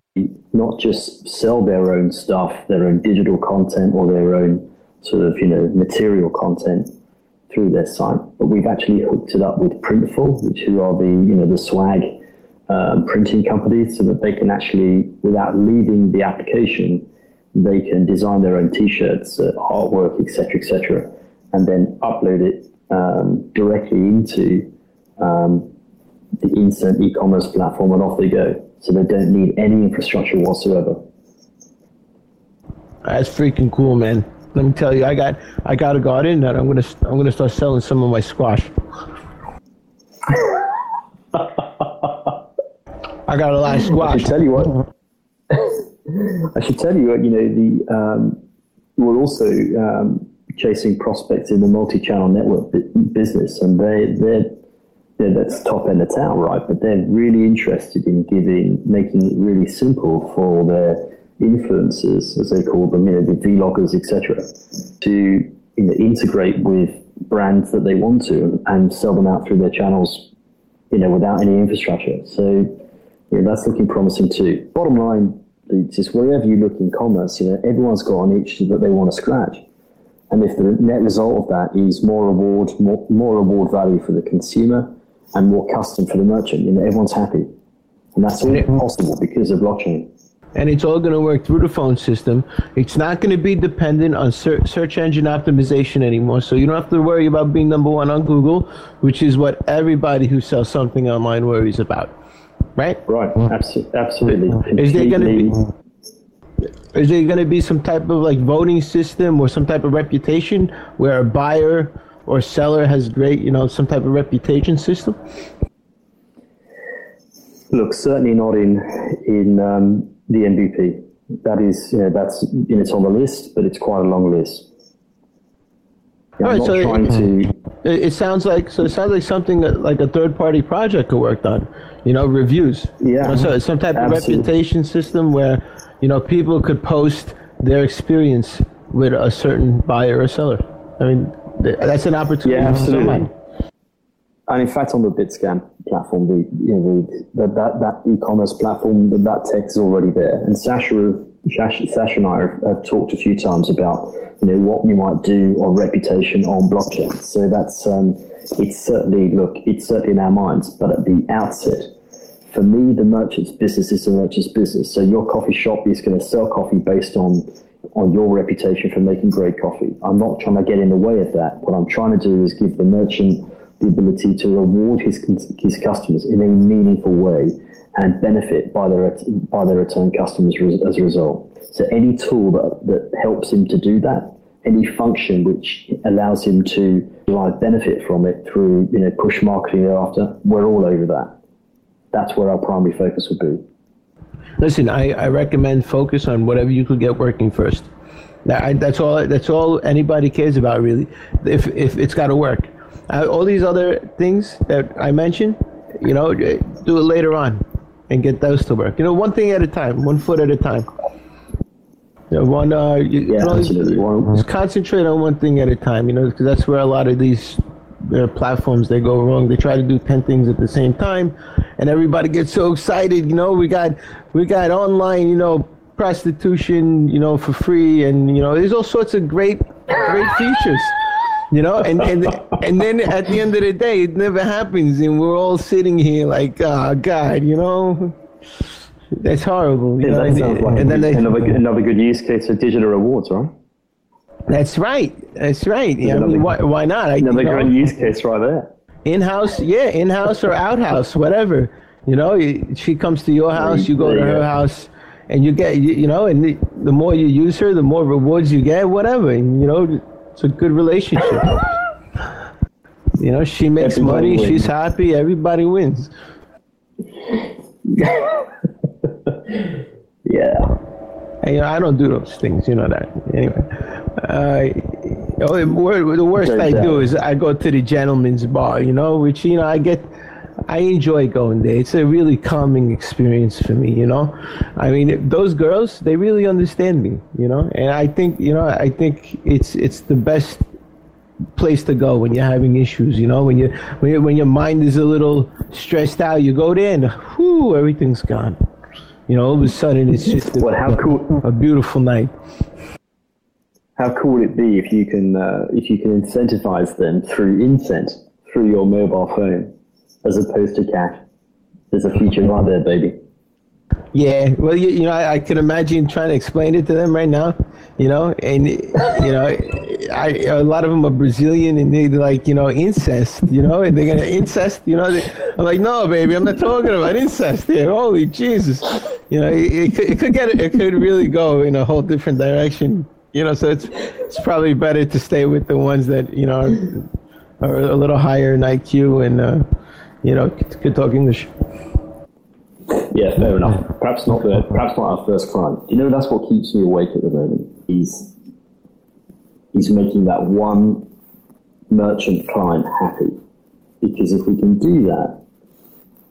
not just sell their own stuff, their own digital content or their own sort of you know material content through their site, but we've actually hooked it up with Printful, which who are the you know the swag um, printing company, so that they can actually, without leaving the application, they can design their own T-shirts, uh, artwork, etc., etc., and then upload it um, directly into um, the Incent e-commerce platform and off they go. So they don't need any infrastructure whatsoever. That's freaking cool, man. Let me tell you, I got I got a garden that I'm gonna I'm gonna start selling some of my squash. [LAUGHS] I got a lot of squash. I tell you what. I should tell you. You know the um, we're also um, chasing prospects in the multi-channel network business, and they they're yeah, that's top end of town, right? But they're really interested in giving, making it really simple for their influencers, as they call them, you know, the vloggers, etc., to you know, integrate with brands that they want to and sell them out through their channels, you know, without any infrastructure. So, yeah, that's looking promising too. Bottom line, just wherever you look in commerce, you know, everyone's got an itch that they want to scratch. And if the net result of that is more reward, more, more reward value for the consumer, and more custom for the merchant. You know, everyone's happy. And that's only possible because of blockchain. And it's all going to work through the phone system. It's not going to be dependent on search engine optimization anymore. So you don't have to worry about being number one on Google, which is what everybody who sells something online worries about. Right? Right. Absolutely. Absolutely. Is there going to be is there going to be some type of like voting system or some type of reputation where a buyer or seller has great, you know, some type of reputation system? Look, certainly not in in um, the MVP. That is, you know, that's you know, it's on the list, but it's quite a long list. Yeah, All right, so it, it, it, sounds like so it sounds like something that like a third party project could work on. You know, reviews. Yeah. You know, so some type Absolutely. of reputation system where you know people could post their experience with a certain buyer or seller. I mean, that's an opportunity. Yeah, absolutely. And in fact, on the BitScan platform, the you know the, that that, that e-commerce platform, that, that tech is already there. And Sasha, Sasha, Sasha and I have, have, talked a few times about you know what we might do on reputation on blockchain. So that's um, it's certainly look, it's certainly in our minds. But at the outset, for me, the merchant's business is the merchant's business. So your coffee shop is going to sell coffee based on on your reputation for making great coffee. I'm not trying to get in the way of that. What I'm trying to do is give the merchant the ability to reward his his customers in a meaningful way and benefit by their by their return customers as a result. So any tool that, that helps him to do that, any function which allows him to derive benefit from it through you know push marketing thereafter, we're all over that. That's where our primary focus would be. Listen, I, I recommend focus on whatever you could get working first. That, that's all. That's all anybody cares about, really. If if it's got to work, uh, all these other things that I mentioned, you know, do it later on, and get those to work. You know, one thing at a time, one foot at a time. You know, one. Uh, you, yeah, absolutely. Just concentrate on one thing at a time. You know, because that's where a lot of these their platforms they go wrong. They try to do ten things at the same time, and everybody gets so excited. You know, we got we got online, you know, prostitution, you know, for free, and you know, there's all sorts of great great features. you know, and, and and then at the end of the day, it never happens, and we're all sitting here like, oh God, you know, that's horrible. You Yeah, know? that sounds like and then they, another, another good use case for digital rewards, right? That's right, that's right. Yeah, I mean, why, why not? I, Another you know, great use case right there. in-house, yeah, in-house or outhouse, whatever. You know, you- she comes to your house, you go to her house, and you get, you, you know, and the, the more you use her, the more rewards you get, whatever. And, you know, it's a good relationship. you know, she makes Everybody money, wins. she's happy, everybody wins. [LAUGHS] Yeah. You know, I don't do those things, you know that. Anyway, uh, oh, the worst I do is I go to the gentleman's bar, you know, which you know I get. I enjoy going there. It's a really calming experience for me, you know. I mean, those girls, they really understand me, you know, and I think, you know, I think it's it's the best place to go when you're having issues, you know, when you when you, when your mind is a little stressed out, you go there and whoo, everything's gone. You know, all of a sudden it's just a, Well, how cool? a beautiful night. How cool would it be if you can uh, if you can incentivize them through incent through your mobile phone as opposed to cash? There's a future right there, baby. Yeah, well, you, you know, I, I can imagine trying to explain it to them right now, you know, and you know, I a lot of them are Brazilian and they like you know incest, you know, and they're gonna incest, you know. They, I'm like, no, baby, I'm not talking about incest here. Holy Jesus, you know, it, it, could, it could get it could really go in a whole different direction, you know. So it's it's probably better to stay with the ones that you know are, are a little higher in IQ and uh, you know could talk English. Yeah, fair enough. Perhaps not the perhaps not our first client. You know that's what keeps me awake at the moment? Is is making that one merchant client happy. Because if we can do that,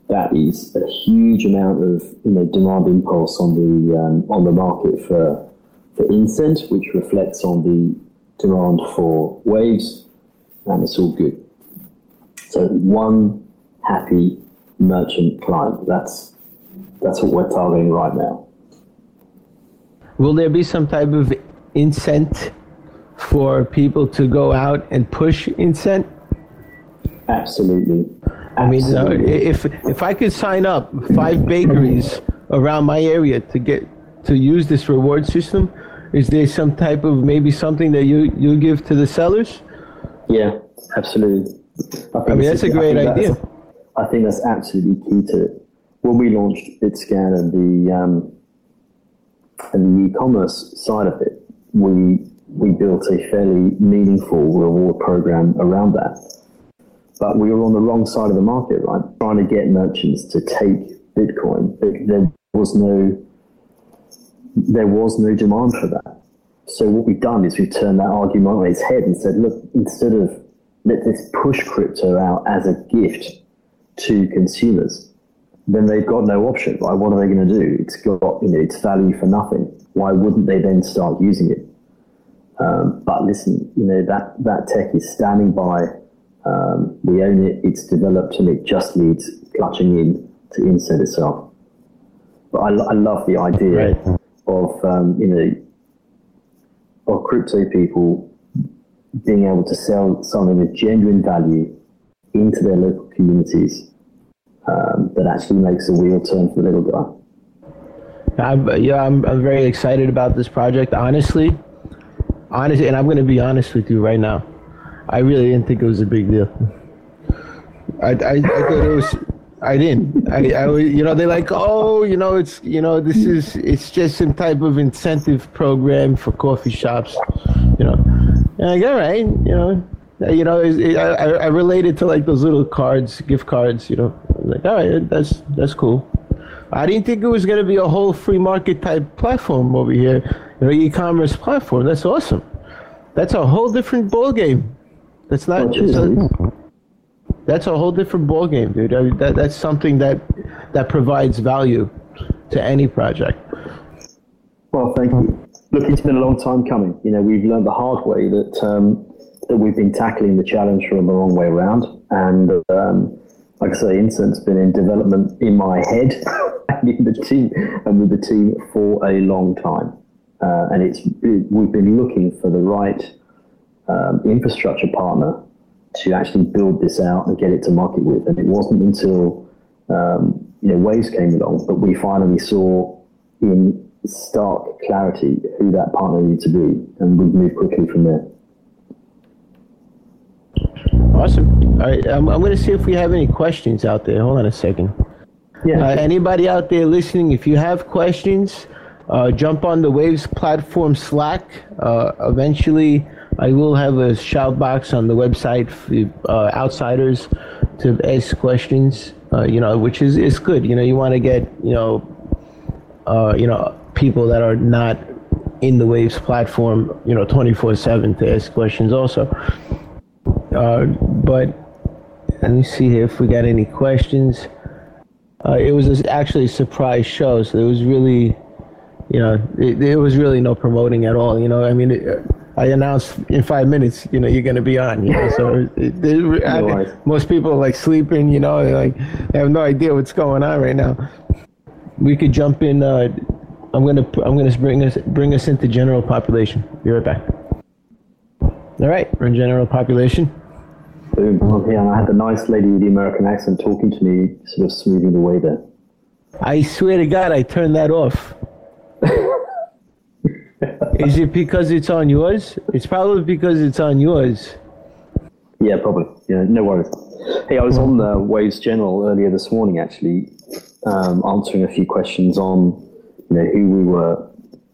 that is a huge amount of you know demand impulse on the um, on the market for for incent, which reflects on the demand for waves, and it's all good. So one happy merchant client. That's that's what we're targeting right now. Will there be some type of incent for people to go out and push incent? Absolutely. I mean, uh, if if I could sign up five bakeries around my area to get to use this reward system, is there some type of maybe something that you you give to the sellers? yeah, absolutely. I, I mean, that's a great I idea. I think that's absolutely key to it. When we launched BitScan and the um, and the e-commerce side of it, we we built a fairly meaningful reward program around that. But we were on the wrong side of the market, right? Trying to get merchants to take Bitcoin, there was no there was no demand for that. So what we've done is we've turned that argument on its head and said, look, instead of let this push crypto out as a gift to consumers, then they've got no option, right? What are they going to do? It's got, you know, it's value for nothing. Why wouldn't they then start using it? Um, but listen, you know, that, that tech is standing by. Um, we own it. It's developed and it just needs clutching in to insert itself. But I, I love the idea Right. of, um, you know, of crypto people being able to sell something of genuine value into their local communities um, that actually makes a wheel turn for the little guy. I'm, yeah, I'm, I'm very excited about this project. Honestly, honestly, and I'm going to be honest with you right now. I really didn't think it was a big deal. I, I, I thought it was. I didn't. I, I, you know, they're like, oh, you know, it's, you know, this is, it's just some type of incentive program for coffee shops, you know. And I go, all right, you know, uh, you know, it, I, I related to like those little cards, gift cards, you know. Like, all right, that's that's cool. I didn't think it was going to be a whole free market type platform over here, you know, e-commerce platform. That's awesome. That's a whole different ball game. That's not. Oh, that's, a, that's a whole different ball game, dude. I, that, that's something that that provides value to any project. Well, thank you. Look, it's been a long time coming. You know, we've learned the hard way that um, that we've been tackling the challenge from the wrong way around. And um, like I say, Incent's been in development in my head [LAUGHS] and in the team and with the team for a long time. Uh, and it's it, we've been looking for the right um, infrastructure partner to actually build this out and get it to market with. And it wasn't until um, you know Waves came along, that we finally saw in stark clarity who that partner needed to be, and we moved quickly from there. Awesome. All right, I'm, I'm going to see if we have any questions out there. Hold on a second. Yeah. Uh, anybody out there listening, if you have questions, uh, jump on the Waves platform Slack. Uh, eventually, I will have a shout box on the website for uh, outsiders to ask questions. Uh, you know, which is is good. You know, you want to get you know, uh, you know, people that are not in the Waves platform, you know, 24/7 to ask questions also. Uh, but let me see here if we got any questions. Uh, it was actually a surprise show, so it was really, you know, it, it was really no promoting at all. You know, I mean, it, I announced in five minutes, you know, you're going to be on. You know, so it, it, [LAUGHS] I most people are like sleeping. You know, like they have no idea what's going on right now. We could jump in. Uh, I'm gonna I'm gonna bring us bring us into general population. Be right back. All right, we're in general population. Boom. Okay, and I had the nice lady with the American accent talking to me, sort of smoothing the way there. I swear to God, I turned that off. [LAUGHS] Is it because it's on yours? It's probably because it's on yours. Yeah, probably. Yeah, no worries. Hey, I was on the Waves General earlier this morning, actually, um, answering a few questions on you know who we were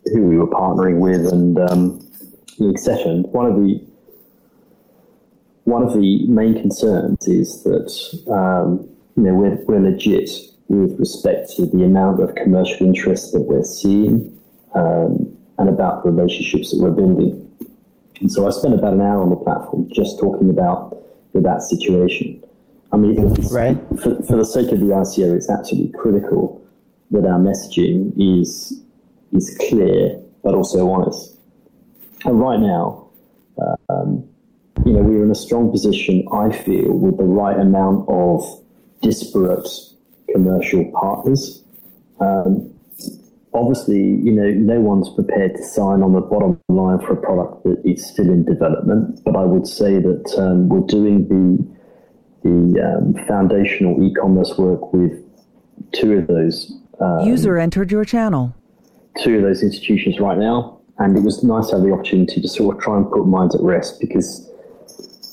who we were partnering with and um, the session. One of the one of the main concerns is that um, you know we're, we're legit with respect to the amount of commercial interest that we're seeing um, and about the relationships that we're building. And so I spent about an hour on the platform just talking about that situation. I mean, right. for, for the sake of the ICO, it's absolutely critical that our messaging is is clear but also honest. And right now, um, you know, we're in a strong position, I feel, with the right amount of disparate commercial partners. Um, obviously, you know, no one's prepared to sign on the bottom line for a product that is still in development. But I would say that um, we're doing the the um, foundational e-commerce work with two of those. Um, User entered your channel. Two of those institutions right now, and it was nice to have the opportunity to sort of try and put minds at rest because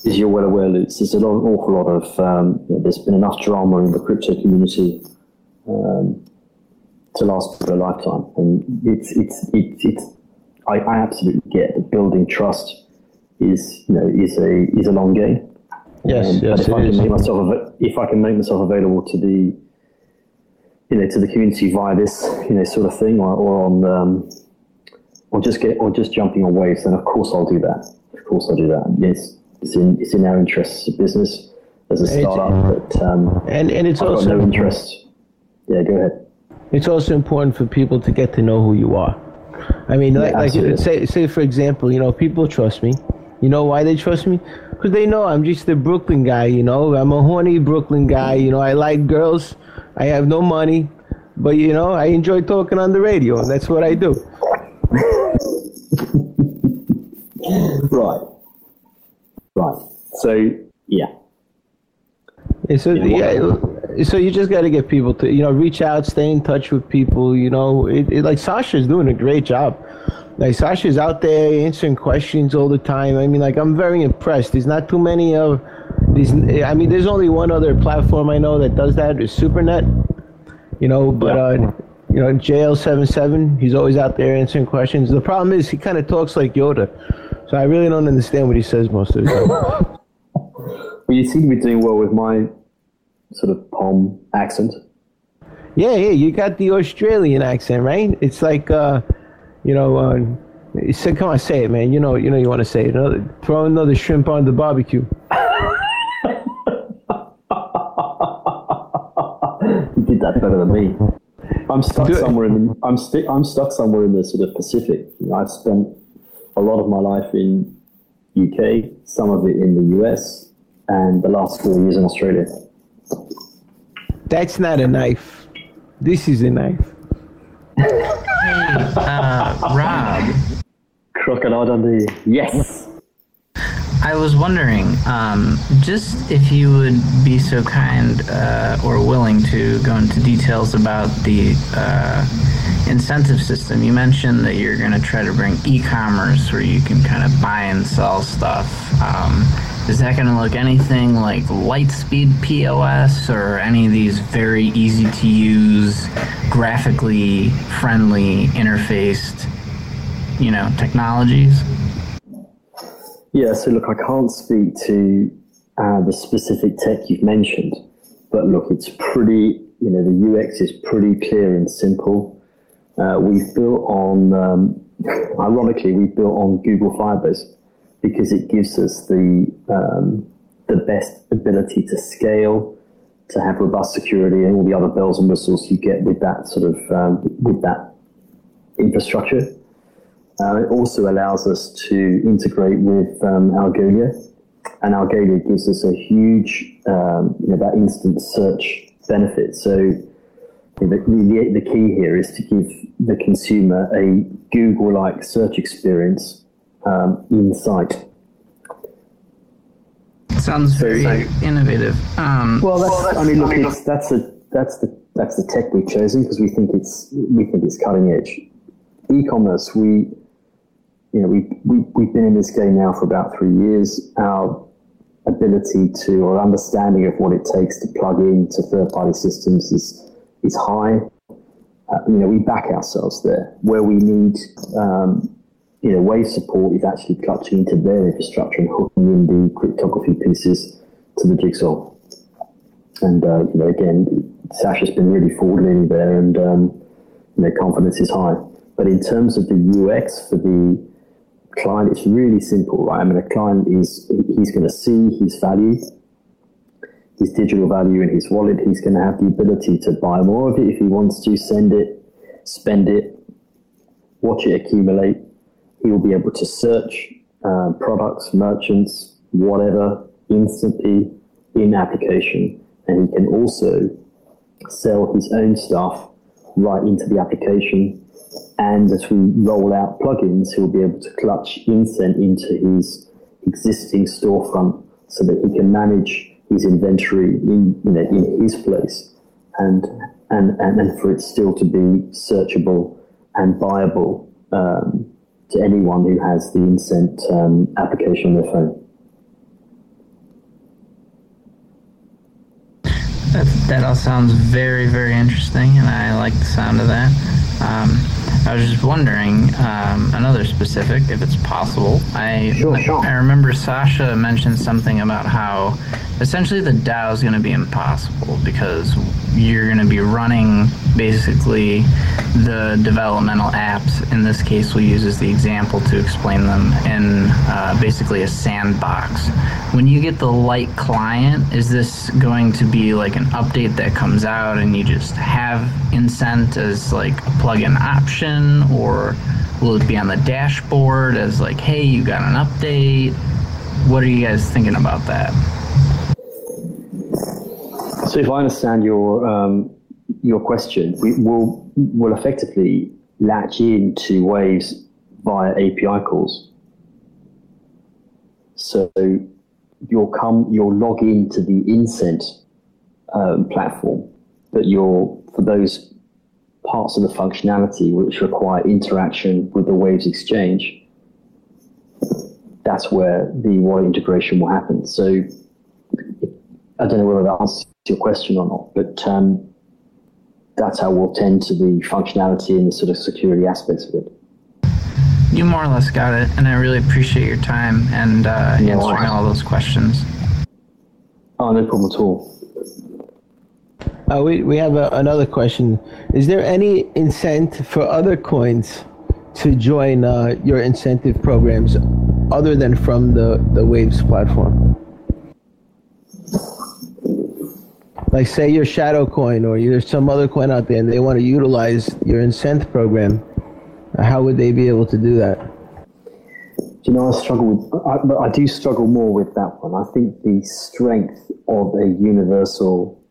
as you're well aware, Lutz, there's an awful lot of, um, you know, there's been enough drama in the crypto community um, to last for a lifetime. And it's, it's, it's, it's I, I, absolutely get that building trust is, you know, is a, is a long game. Yes, um, yes, if I, can make myself, if I can make myself available to the, you know, to the community via this, you know, sort of thing, or, or on, um, or just get, or just jumping on waves, then of course I'll do that. Of course I'll do that. Yes, it's in it's in our interests as a business as a startup. But um, and and it's I've also no interest. Yeah, go ahead. It's also important for people to get to know who you are. I mean, yeah, like, like say say for example, you know, people trust me. You know why they trust me? Because they know I'm just a Brooklyn guy. You know, I'm a horny Brooklyn guy. You know, I like girls. I have no money, but you know, I enjoy talking on the radio. That's what I do. [LAUGHS] right. Right. So yeah. so yeah, yeah, so you just got to get people to you know reach out, stay in touch with people. You know, it, it, like Sasha's doing a great job. Like Sasha's out there answering questions all the time. I mean, like I'm very impressed. There's not too many of these. I mean, there's only one other platform I know that does that is SuperNet. You know, but yeah. uh, you know, JL77, he's always out there answering questions. The problem is he kind of talks like Yoda. So I really don't understand what he says most of the time. [LAUGHS] well, you seem to be doing well with my sort of palm accent. Yeah, yeah, you got the Australian accent, right? It's like, uh, you know, uh, said, come on, say it, man. You know, you know, you want to say it. Another, throw another shrimp on the barbecue. [LAUGHS] you did that better than me. I'm stuck somewhere in. The, I'm, I'm stuck somewhere in the sort of Pacific. You know, I've spent a lot of my life in UK, some of it in the US, and the last four years in Australia. That's not a knife. This is a knife. hey, [LAUGHS] uh, Rob. Crocodile Dundee. Yes. I was wondering, um, just if you would be so kind uh, or willing to go into details about the uh, incentive system. You mentioned that you're going to try to bring e-commerce where you can kind of buy and sell stuff. Um, is that going to look anything like Lightspeed POS or any of these very easy to use, graphically friendly, interfaced, you know, technologies? Yeah, so look, I can't speak to uh, the specific tech you've mentioned, but look, it's pretty, you know, the UX is pretty clear and simple. Uh, we've built on, um, ironically, we've built on Google Firebase because it gives us the um, the best ability to scale, to have robust security, and all the other bells and whistles you get with that sort of um, with that infrastructure. Uh, it also allows us to integrate with um, Algolia, and Algolia gives us a huge, um, you know, that instant search benefit. So the, the, the key here is to give the consumer a Google-like search experience um, insight. Sounds very so, innovative. Um, well, that's, well, that's, I mean, look, it's, that's a that's the that's the tech we've chosen because we think it's we think it's cutting edge. E-commerce, we you know we, we we've been in this game now for about three years. Our ability to or understanding of what it takes to plug into third-party systems is is high. Uh, you know, we back ourselves there where we need um, you know, Wave support is actually clutching into their infrastructure and hooking in the cryptography pieces to the jigsaw. And, uh, you know, again, Sasha's been really forward leaning there and, um, you know, confidence is high. But in terms of the UX for the client, it's really simple, right? I mean, a client is, he's going to see his value, his digital value in his wallet. He's going to have the ability to buy more of it if he wants to, send it, spend it, watch it accumulate, he will be able to search uh, products, merchants, whatever, instantly in application. And he can also sell his own stuff right into the application. And as we roll out plugins, he'll be able to clutch Incent into his existing storefront so that he can manage his inventory in, you know, in his place and, and, and, and for it still to be searchable and buyable um, to anyone who has the Incent um, application on their phone. That, that all sounds very, very interesting, and I like the sound of that. Um, I was just wondering um, another specific, if it's possible. I sure, sure. I remember Sasha mentioned something about how essentially the DAO is going to be impossible because you're going to be running basically the developmental apps. In this case, we'll use as the example to explain them in uh, basically a sandbox. When you get the light client, is this going to be like an update that comes out and you just have Incent as like a plug-in option, or will it be on the dashboard as like, hey, you got an update? What are you guys thinking about that? So if I understand your um, your question, we will will effectively latch into Waves via API calls. So you'll come, you'll log into the Incent um, platform, but you're for those parts of the functionality which require interaction with the Waves exchange. That's where the wallet integration will happen. So I don't know whether that answers your question or not, but um, that's how we'll tend to the functionality and the sort of security aspects of it. You more or less got it, and I really appreciate your time and uh, no, answering all those questions. Oh, no problem at all. Uh, we, we have a, another question. Is there any incentive for other coins to join uh, your incentive programs other than from the, the Waves platform? Like say your shadow coin or there's some other coin out there and they want to utilize your incent program how would they be able to do that? You know i struggle with I, I do struggle more with that one. I think the strength of a universal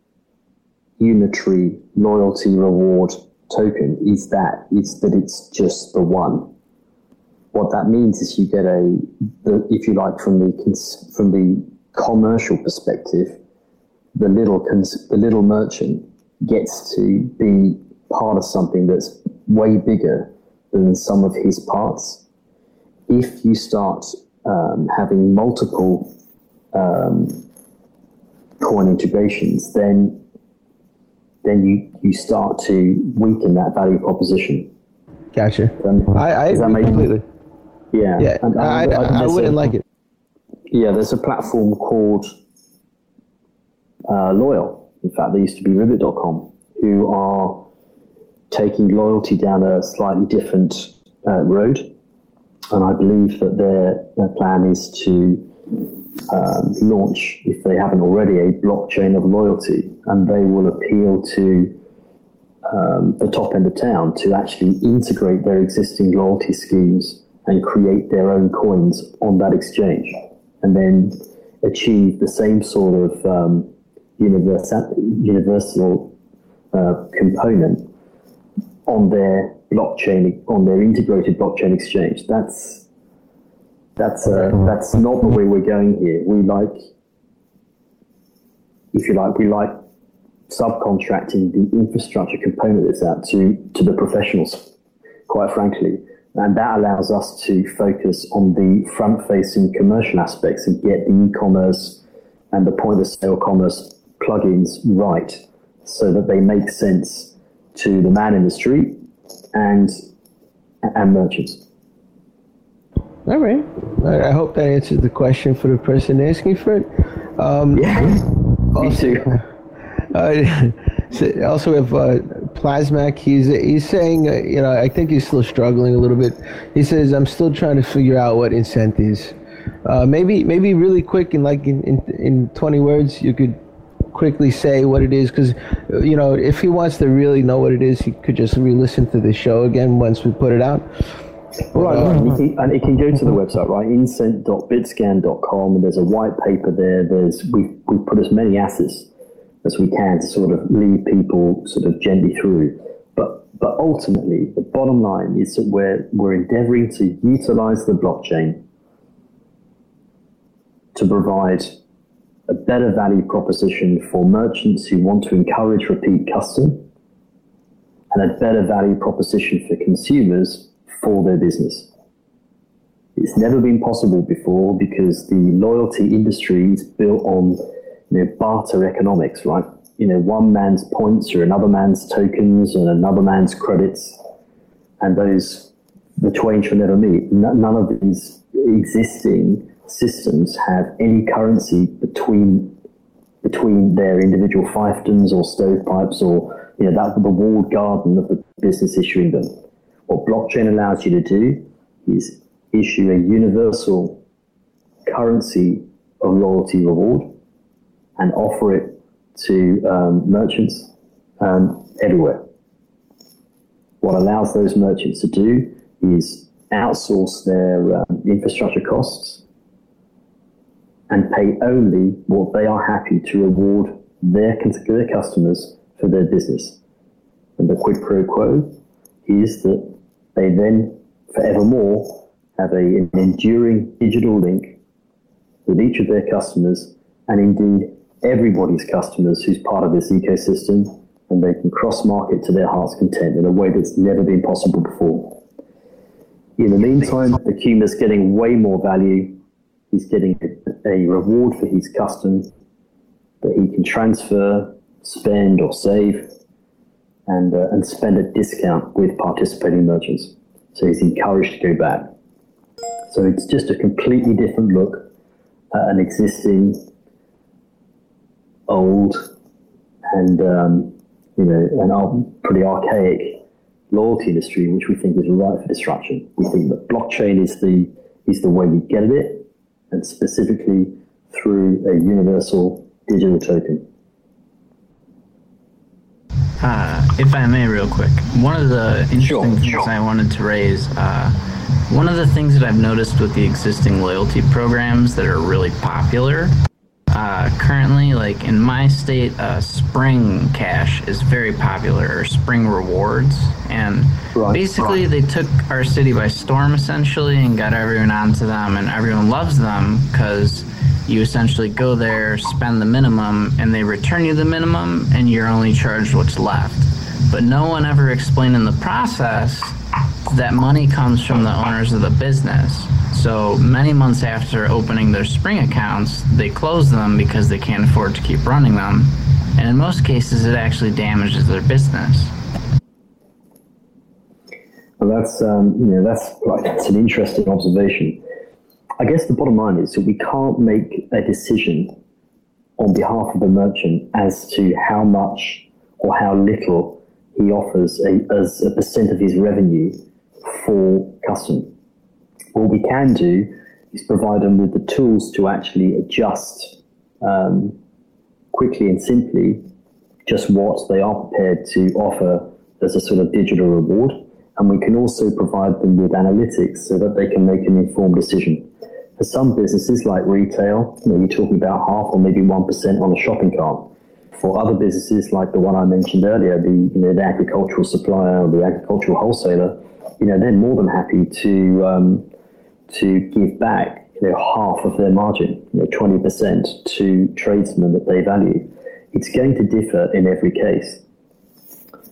unitary loyalty reward token is that it's that it's just the one. What that means is you get a, the, if you like, from the from the commercial perspective, the little cons- the little merchant gets to be part of something that's way bigger than some of his parts. If you start um, having multiple um, coin integrations, then then you, you start to weaken that value proposition. Gotcha. Um, I, I that agree completely. Yeah, Yeah, and- and I, I, I wouldn't like it. Yeah, there's a platform called uh, Loyal. In fact, there used to be Ribbit.com, who are taking loyalty down a slightly different uh, road. And I believe that their, their plan is to um, launch, if they haven't already, a blockchain of loyalty. And they will appeal to um, the top end of town to actually integrate their existing loyalty schemes and create their own coins on that exchange, and then achieve the same sort of um, universal, universal uh, component on their blockchain, on their integrated blockchain exchange. That's that's uh, that's not the way we're going here. We like, if you like, we like subcontracting the infrastructure component that's out to, to the professionals, quite frankly. And that allows us to focus on the front facing commercial aspects and get the e commerce and the point of sale commerce plugins right so that they make sense to the man in the street and, and merchants. All right. I, I hope that answers the question for the person asking for it. Um, Yeah, me [LAUGHS] too. [LAUGHS] Uh, [LAUGHS] so also we have uh, Plasmac. He's he's saying, uh, you know, I think he's still struggling a little bit. He says, I'm still trying to figure out what incent is. Uh, maybe maybe really quick in like in, in, in 20 words, you could quickly say what it is because you know if he wants to really know what it is, he could just re-listen to the show again once we put it out. Right, uh, and, you can, and it can go to the website, right? Incent.bitscan.com, and there's a white paper there. There's we've, we've put as many assets as we can to sort of lead people sort of gently through. But but ultimately, the bottom line is that we're we're endeavouring to utilise the blockchain to provide a better value proposition for merchants who want to encourage repeat custom and a better value proposition for consumers for their business. It's never been possible before because the loyalty industry is built on you know, barter economics, right? You know, one man's points or another man's tokens and another man's credits, and those the twain shall never meet. None of these existing systems have any currency between between their individual fiefdoms or stovepipes or you know that the walled garden of the business issuing them. What blockchain allows you to do is issue a universal currency of loyalty reward and offer it to um, merchants um, everywhere. What allows those merchants to do is outsource their um, infrastructure costs and pay only what they are happy to reward their, their customers for their business. And the quid pro quo is that they then forevermore have a, an enduring digital link with each of their customers and indeed everybody's customers who's part of this ecosystem and they can cross market to their heart's content in a way that's never been possible before. In the meantime, the Cuma's getting way more value. He's getting a, reward for his custom that he can transfer, spend, or save, and, uh, and spend at discount with participating merchants. So he's encouraged to go back. So it's just a completely different look at an existing, old, and um, you know, an pretty archaic loyalty industry, which we think is ripe for disruption. We think that blockchain is the is the way we get at it, and specifically through a universal digital token. Uh, if I may, real quick, one of the interesting things I wanted to raise, uh, one of the things that I've noticed with the existing loyalty programs that are really popular, uh, currently, like in my state, uh, Spring Cash is very popular, or Spring Rewards, and Right, basically right. they took our city by storm essentially and got everyone onto them, and everyone loves them because you essentially go there, spend the minimum, and they return you the minimum, and you're only charged what's left. But no one ever explained in the process that money comes from the owners of the business. So many months after opening their spring accounts, they close them because they can't afford to keep running them. And in most cases, it actually damages their business. And that's um, you know that's that's an interesting observation. I guess the bottom line is that we can't make a decision on behalf of the merchant as to how much or how little he offers a, as a percent of his revenue for custom. What we can do is provide them with the tools to actually adjust um, quickly and simply just what they are prepared to offer as a sort of digital reward. And we can also provide them with analytics so that they can make an informed decision. For some businesses like retail, you know, you're talking about half or maybe 1% on a shopping cart. For other businesses like the one I mentioned earlier, the, you know, the agricultural supplier or the agricultural wholesaler, you know, they're more than happy to, um, to give back, you know, half of their margin, you know, 20% to tradesmen that they value. It's going to differ in every case.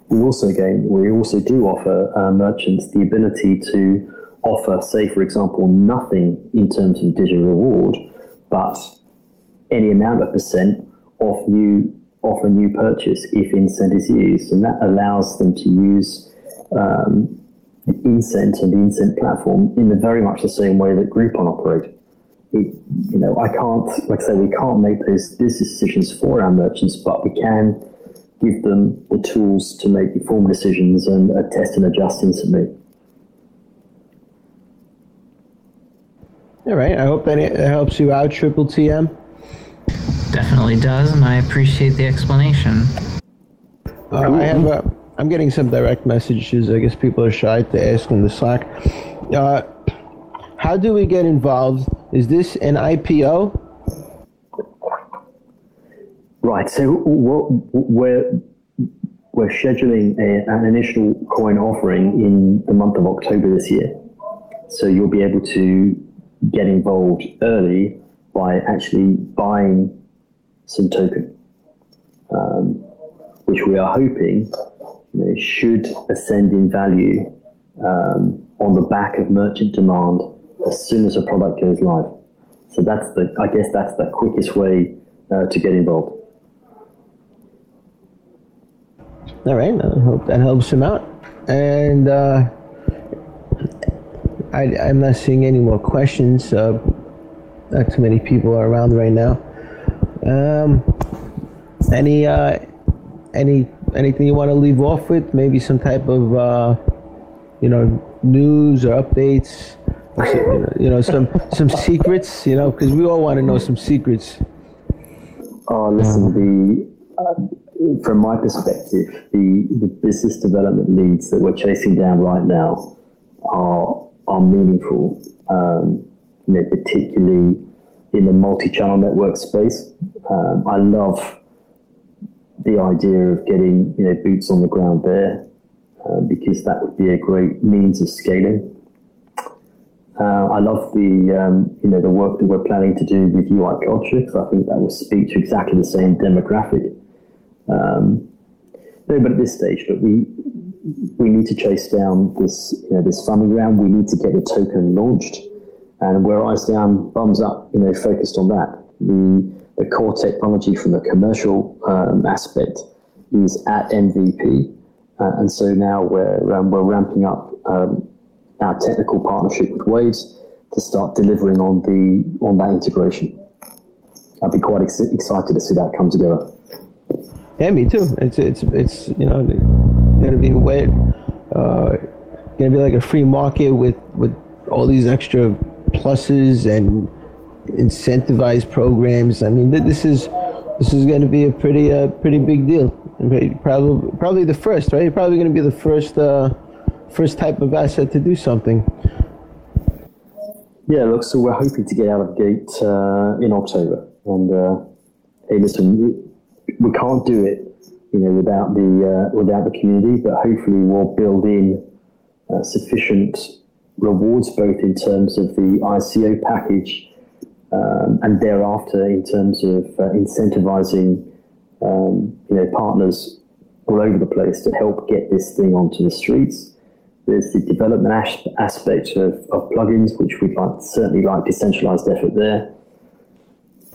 We also again, we also do offer uh, merchants the ability to offer, say, for example, nothing in terms of digital reward, but any amount of percent off new off a new purchase if Incent is used, and that allows them to use um, Incent and the Incent platform in the very much the same way that Groupon operate. It, you know, I can't, like I say, we can't make those business decisions for our merchants, but we can give them the tools to make informed decisions and uh, test and adjust instantly. All right. I hope that it helps you out, Triple TM. Definitely does, and I appreciate the explanation. Uh, I have. Uh, I'm getting some direct messages. I guess people are shy to ask in the Slack. Uh, how do we get involved? Is this an IPO? Right. So we're we're scheduling a, an initial coin offering in the month of October this year. So you'll be able to get involved early by actually buying some token, um, which we are hoping know, should ascend in value um, on the back of merchant demand as soon as a product goes live. So that's the, I guess that's the quickest way uh, to get involved. All right. I hope that helps him out. And uh, I, I'm not seeing any more questions. Uh, not too many people are around right now. Um, any uh, any anything you want to leave off with? Maybe some type of uh, you know news or updates. Some, you, know, you know some [LAUGHS] some secrets. You know because we all want to know some secrets. Oh, listen, the uh, from my perspective, the, the business development leads that we're chasing down right now are are meaningful. Um, you know, particularly in the multi-channel network space. Um, I love the idea of getting you know boots on the ground there uh, because that would be a great means of scaling. Uh, I love the um, you know the work that we're planning to do with UI culture because I think that will speak to exactly the same demographic. Um, no, but at this stage, but we we need to chase down this you know this funding round. We need to get the token launched, and we're eyes down, thumbs up, you know, focused on that. The core technology from the commercial um, aspect is at MVP, uh, and so now we're um, we're ramping up um, our technical partnership with Waves to start delivering on the on that integration. I'd be quite ex- excited to see that come together. Yeah, me too. It's it's it's you know gonna be wet, uh, gonna be like a free market with with all these extra pluses and incentivized programs. I mean, this is this is gonna be a pretty uh, pretty big deal. Probably probably the first, right? Probably gonna be the first uh, first type of asset to do something. Yeah, look, so we're hoping to get out of gate uh, in October, and uh, hey, listen, we can't do it, you know, without the uh, without the community, but hopefully we'll build in uh, sufficient rewards both in terms of the ICO package um, and thereafter in terms of uh, incentivizing um, you know partners all over the place to help get this thing onto the streets. There's the development as- aspect of, of plugins, which we'd like certainly like decentralized effort there.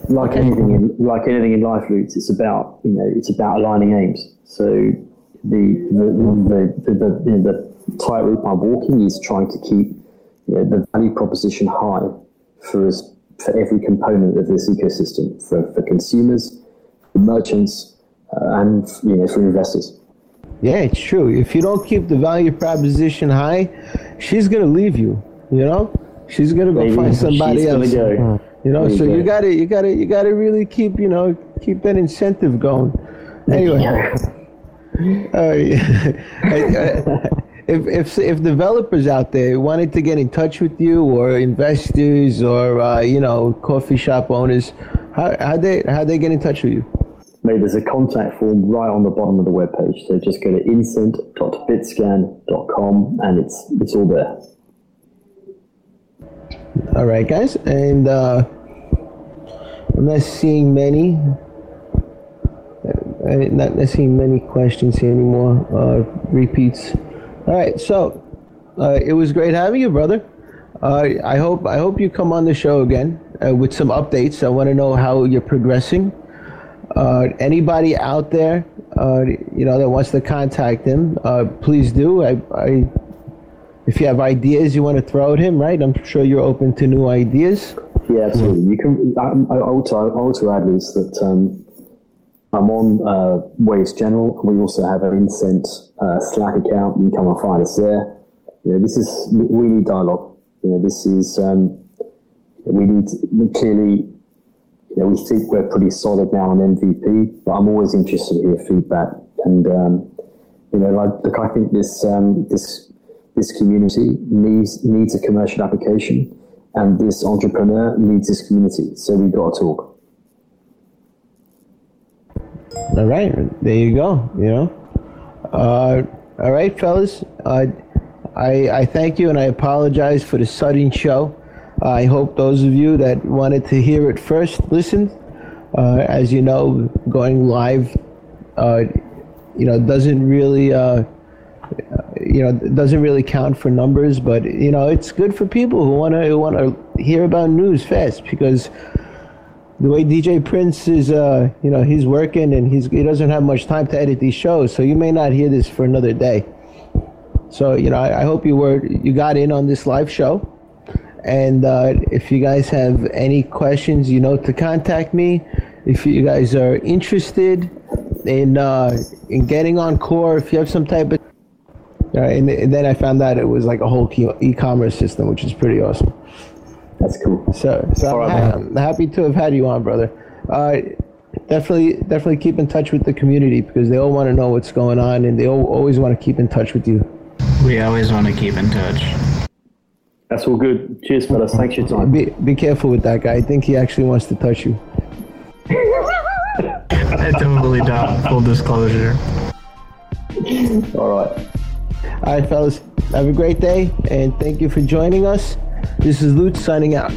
Like anything in like anything in life, Lutz, it's about you know it's about aligning aims. So the the the, the, the, you know, the tightrope I'm walking is trying to keep you know, the value proposition high for us for every component of this ecosystem for, for consumers, for merchants, uh, and you know for investors. Yeah, it's true. If you don't keep the value proposition high, she's gonna leave you. You know, she's gonna go Maybe find somebody else. go. You know, There so you you gotta, you gotta, you gotta really keep, you know, keep that incentive going. Anyway, uh, [LAUGHS] [LAUGHS] if if if developers out there wanted to get in touch with you, or investors, or uh, you know, coffee shop owners, how how they how they get in touch with you? Mate, there's a contact form right on the bottom of the webpage. So just go to incent.bitscan.com and it's it's all there. All right, guys, and uh, I'm not seeing many. uh, Not, not seeing many questions here anymore. Uh, repeats. All right, so uh, it was great having you, brother. Uh, I hope I hope you come on the show again uh, with some updates. I want to know how you're progressing. Uh, anybody out there, uh, you know, that wants to contact him, uh, please do. I, I if you have ideas you want to throw at him, right? I'm sure you're open to new ideas. Yeah, absolutely. You can. I, I also I also add is that um, I'm on uh, Waves General. We also have an Incent uh, Slack account. You can come and find us there. You know, this is we need dialogue. You know, this is um, we need clearly. You know, we think we're pretty solid now on MVP, but I'm always interested to hear feedback. And um, you know, like look, I think this um, this this community needs needs a commercial application, and this entrepreneur needs this community. So we've got to talk. All right, there you go. You know, uh, all right, fellas. Uh, I I thank you and I apologize for the sudden show. I hope those of you that wanted to hear it first listened. Uh, as you know, going live, uh, you know, doesn't really. Uh, you know, doesn't really count for numbers, but you know, it's good for people who want to who want to hear about news fast because the way DJ Prince is, uh, you know, he's working and he's he doesn't have much time to edit these shows, so you may not hear this for another day. So you know, I, I hope you were you got in on this live show, and uh, if you guys have any questions, you know, to contact me. If you guys are interested in uh, in getting on Core, if you have some type of and, and then I found out it was like a whole e-commerce system, which is pretty awesome. That's cool. So, so All I'm, right, ha- happy to have had you on, brother. Uh, definitely, definitely keep in touch with the community because they all want to know what's going on, and they all, always want to keep in touch with you. We always want to keep in touch. That's all good. Cheers, fellas. Thanks for your time. Be be careful with that guy. I think he actually wants to touch you. I totally don't. Full disclosure. All right. All right, fellas, have a great day, and thank you for joining us. This is Lutz signing out.